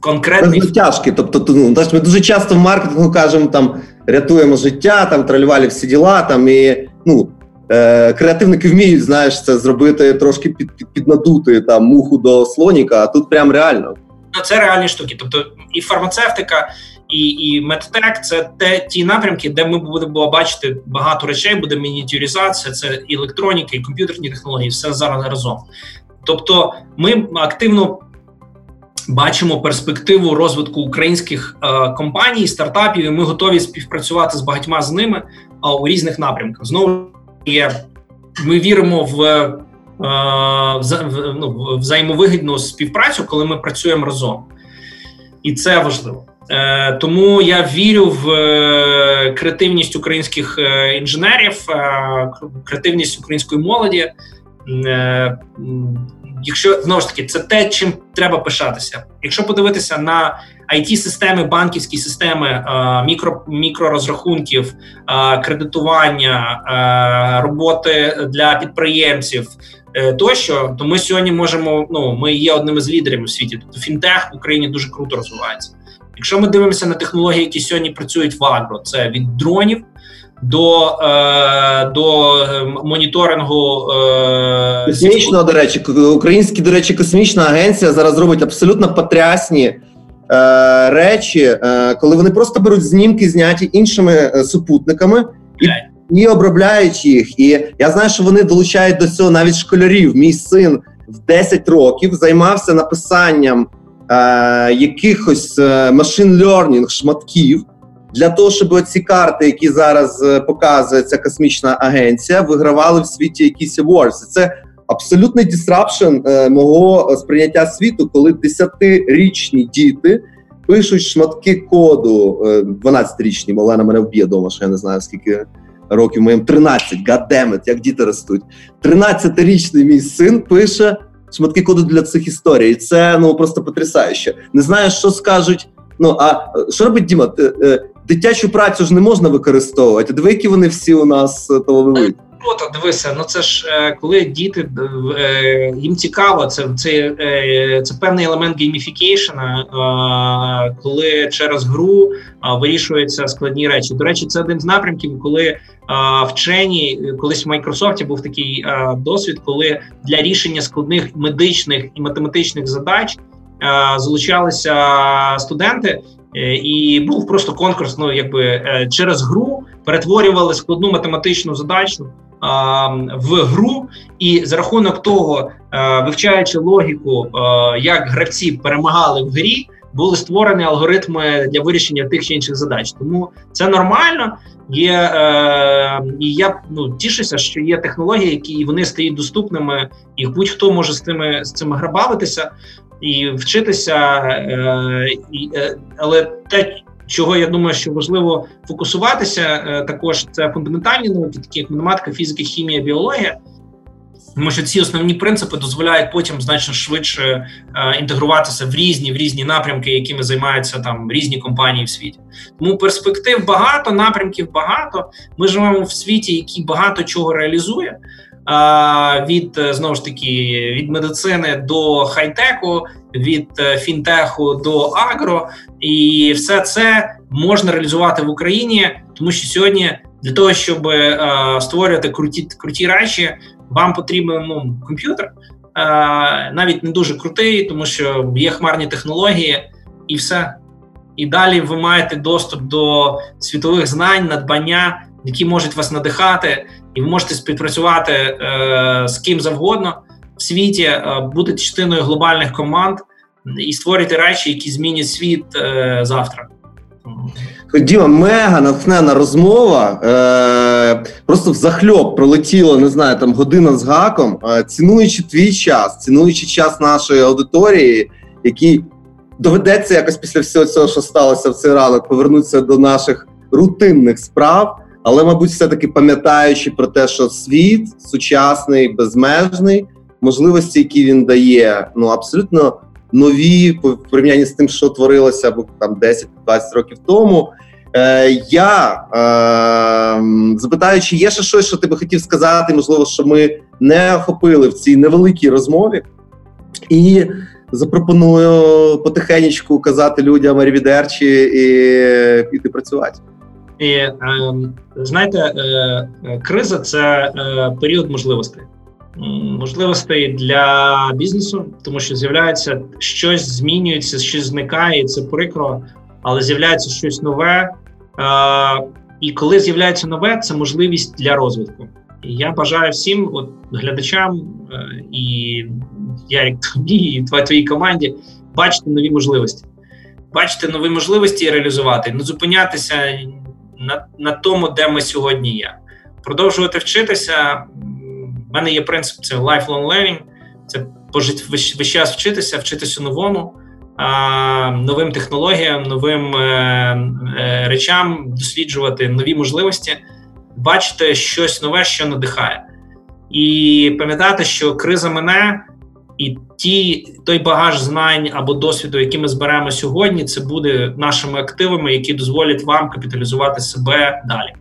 Конкретний Це тяжкі. Тобто, ну ми дуже часто в маркетингу кажемо там рятуємо життя, там тралювалі всі діла. Там і ну е, креативники вміють, знаєш, це зробити трошки під, під, піднадути там муху до слоніка, а тут прям реально. Ну, це реальні штуки. Тобто і фармацевтика, і і медтек це те ті напрямки, де ми будемо бачити багато речей, буде мініатюризація, це і електроніка, і комп'ютерні технології, все зараз разом. Тобто, ми активно бачимо перспективу розвитку українських е, компаній, стартапів. і Ми готові співпрацювати з багатьма з ними е, у різних напрямках. Знову ми віримо в. Е, ну, взаємовигідну співпрацю, коли ми працюємо разом, і це важливо. Е, Тому я вірю в е, креативність українських інженерів, креативність української молоді. Якщо знову ж таки це те, чим треба пишатися. Якщо подивитися на it системи банківські системи е, мікро, мікророзрахунків, е, кредитування, е, роботи для підприємців. Тощо, то ми сьогодні можемо. Ну ми є одним із лідерів у світі. Тобто фінтех в Україні дуже круто розвивається. Якщо ми дивимося на технології, які сьогодні працюють в агро, це від дронів до е, до моніторингу е, космічного, до речі, українські, до речі, космічна агенція зараз робить абсолютно потрясні речі, е, коли вони просто беруть знімки, зняті іншими е, супутниками і. І обробляють їх, і я знаю, що вони долучають до цього навіть школярів. Мій син в 10 років займався написанням е, якихось машин learning шматків для того, щоб ці карти, які зараз е, показує ця космічна агенція, вигравали в світі якісь awards. Це абсолютний disruption е, мого сприйняття світу, коли десятирічні діти пишуть шматки коду. 12-річні, е, Олена мене вб'є вдома, що я не знаю скільки. Років моїм 13, гадемет, як діти ростуть. 13-річний мій син пише шматки коду для цих історій. І Це ну просто потрясающе. Не знаю, що скажуть. Ну а що робить Діма? дитячу працю ж не можна використовувати. Диви, які вони всі у нас е, талановиті. Круто, дивися, ну це ж е, коли діти е, їм цікаво, це це, це певний елемент gamification а, коли через гру вирішуються складні речі. До речі, це один з напрямків, коли вчені колись в Майкрософті був такий досвід, коли для рішення складних медичних і математичних задач залучалися студенти. Е, і був просто конкурс, ну якби е, через гру перетворювали складну математичну задачу в гру, і за рахунок того, е, вивчаючи логіку, як гравці перемагали в грі, були створені алгоритми для вирішення тих чи інших задач. Тому це нормально. Є і я ну тішуся, що є технології, які вони стають доступними, і будь-хто може з цими з цими грабавитися і вчитися. Е, е, Але те, чого я думаю, що важливо фокусуватися, е, також це фундаментальні науки, такі як математика, фізика, хімія, біологія. Тому що ці основні принципи дозволяють потім значно швидше е, інтегруватися в різні в різні напрямки, якими займаються там різні компанії в світі. Тому перспектив багато, напрямків багато. Ми живемо в світі, який багато чого реалізує від е, знову ж таки від медицини до хай-теку, від е, фінтеху до агро, і все це можна реалізувати в Україні, тому що сьогодні для того, щоб е, створювати круті круті речі, вам потрібен ну, комп'ютер, навіть не дуже крутий, тому що є хмарні технології, і все. І далі ви маєте доступ до світових знань, надбання, які можуть вас надихати, і ви можете співпрацювати е, з ким завгодно в світі, е, бути частиною глобальних команд і створити речі, які змінять світ е, завтра. Діма, мега натхнена розмова. Е, Просто в захльоп пролетіло, не знаю, там година з гаком. Е, цінуючи твій час, цінуючи час нашої аудиторії, який доведеться якось після всього цього, що сталося в цей ранок, повернутися до наших рутинних справ. Але, мабуть, все-таки пам'ятаючи про те, що світ сучасний, безмежний, можливості, які він дає, ну абсолютно нові в порівнянні з тим, що творилося або там 10-20 років тому. Е, Я е, запитаю, чи є ще щось, що ти би хотів сказати, можливо, що ми не охопили в цій невеликій розмові, і запропоную потихеньку казати людям арівідерчі і піти працювати. І е, знаєте, е, е, криза це е, період можливостей. Можливостей для бізнесу, тому що з'являється щось змінюється, щось зникає, і це прикро, але з'являється щось нове. І коли з'являється нове, це можливість для розвитку. Я бажаю всім, от глядачам і я як тобі, і твоїй команді, бачити нові можливості, бачити нові можливості і реалізувати, не зупинятися на, на тому, де ми сьогодні є. Продовжувати вчитися. У мене є принцип: це lifelong learning, це весь час вчитися, вчитися новому, новим технологіям, новим е, е, речам, досліджувати нові можливості, бачити щось нове, що надихає, і пам'ятати, що криза мене. І ті той багаж знань або досвіду, який ми зберемо сьогодні, це буде нашими активами, які дозволять вам капіталізувати себе далі.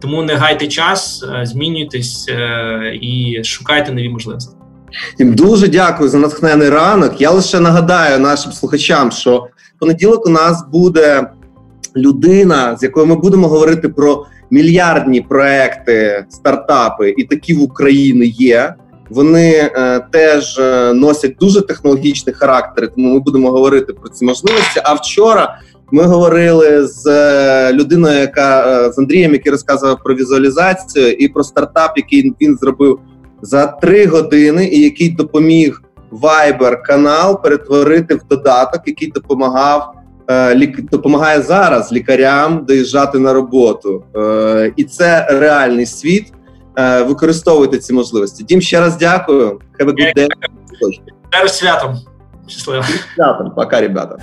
Тому не гайте час, е, змінюйтесь е, і шукайте нові можливості. Тим дуже дякую за натхнений ранок. Я лише нагадаю нашим слухачам, що понеділок у нас буде людина, з якою ми будемо говорити про мільярдні проекти, стартапи, і такі в Україні є. Вони е, теж е, носять дуже технологічний характер, тому ми будемо говорити про ці можливості. А вчора ми говорили з е, людиною, яка з Андрієм, який розказував про візуалізацію, і про стартап, який він зробив за три години, і який допоміг Viber канал перетворити в додаток, який допомагав. Лік допомагає зараз лікарям доїжджати на роботу, і це реальний світ. Е, використовуйте ці можливості. Дім, ще раз дякую. Have a good day. Святом. Щасливо. Святом. Пока, ребята.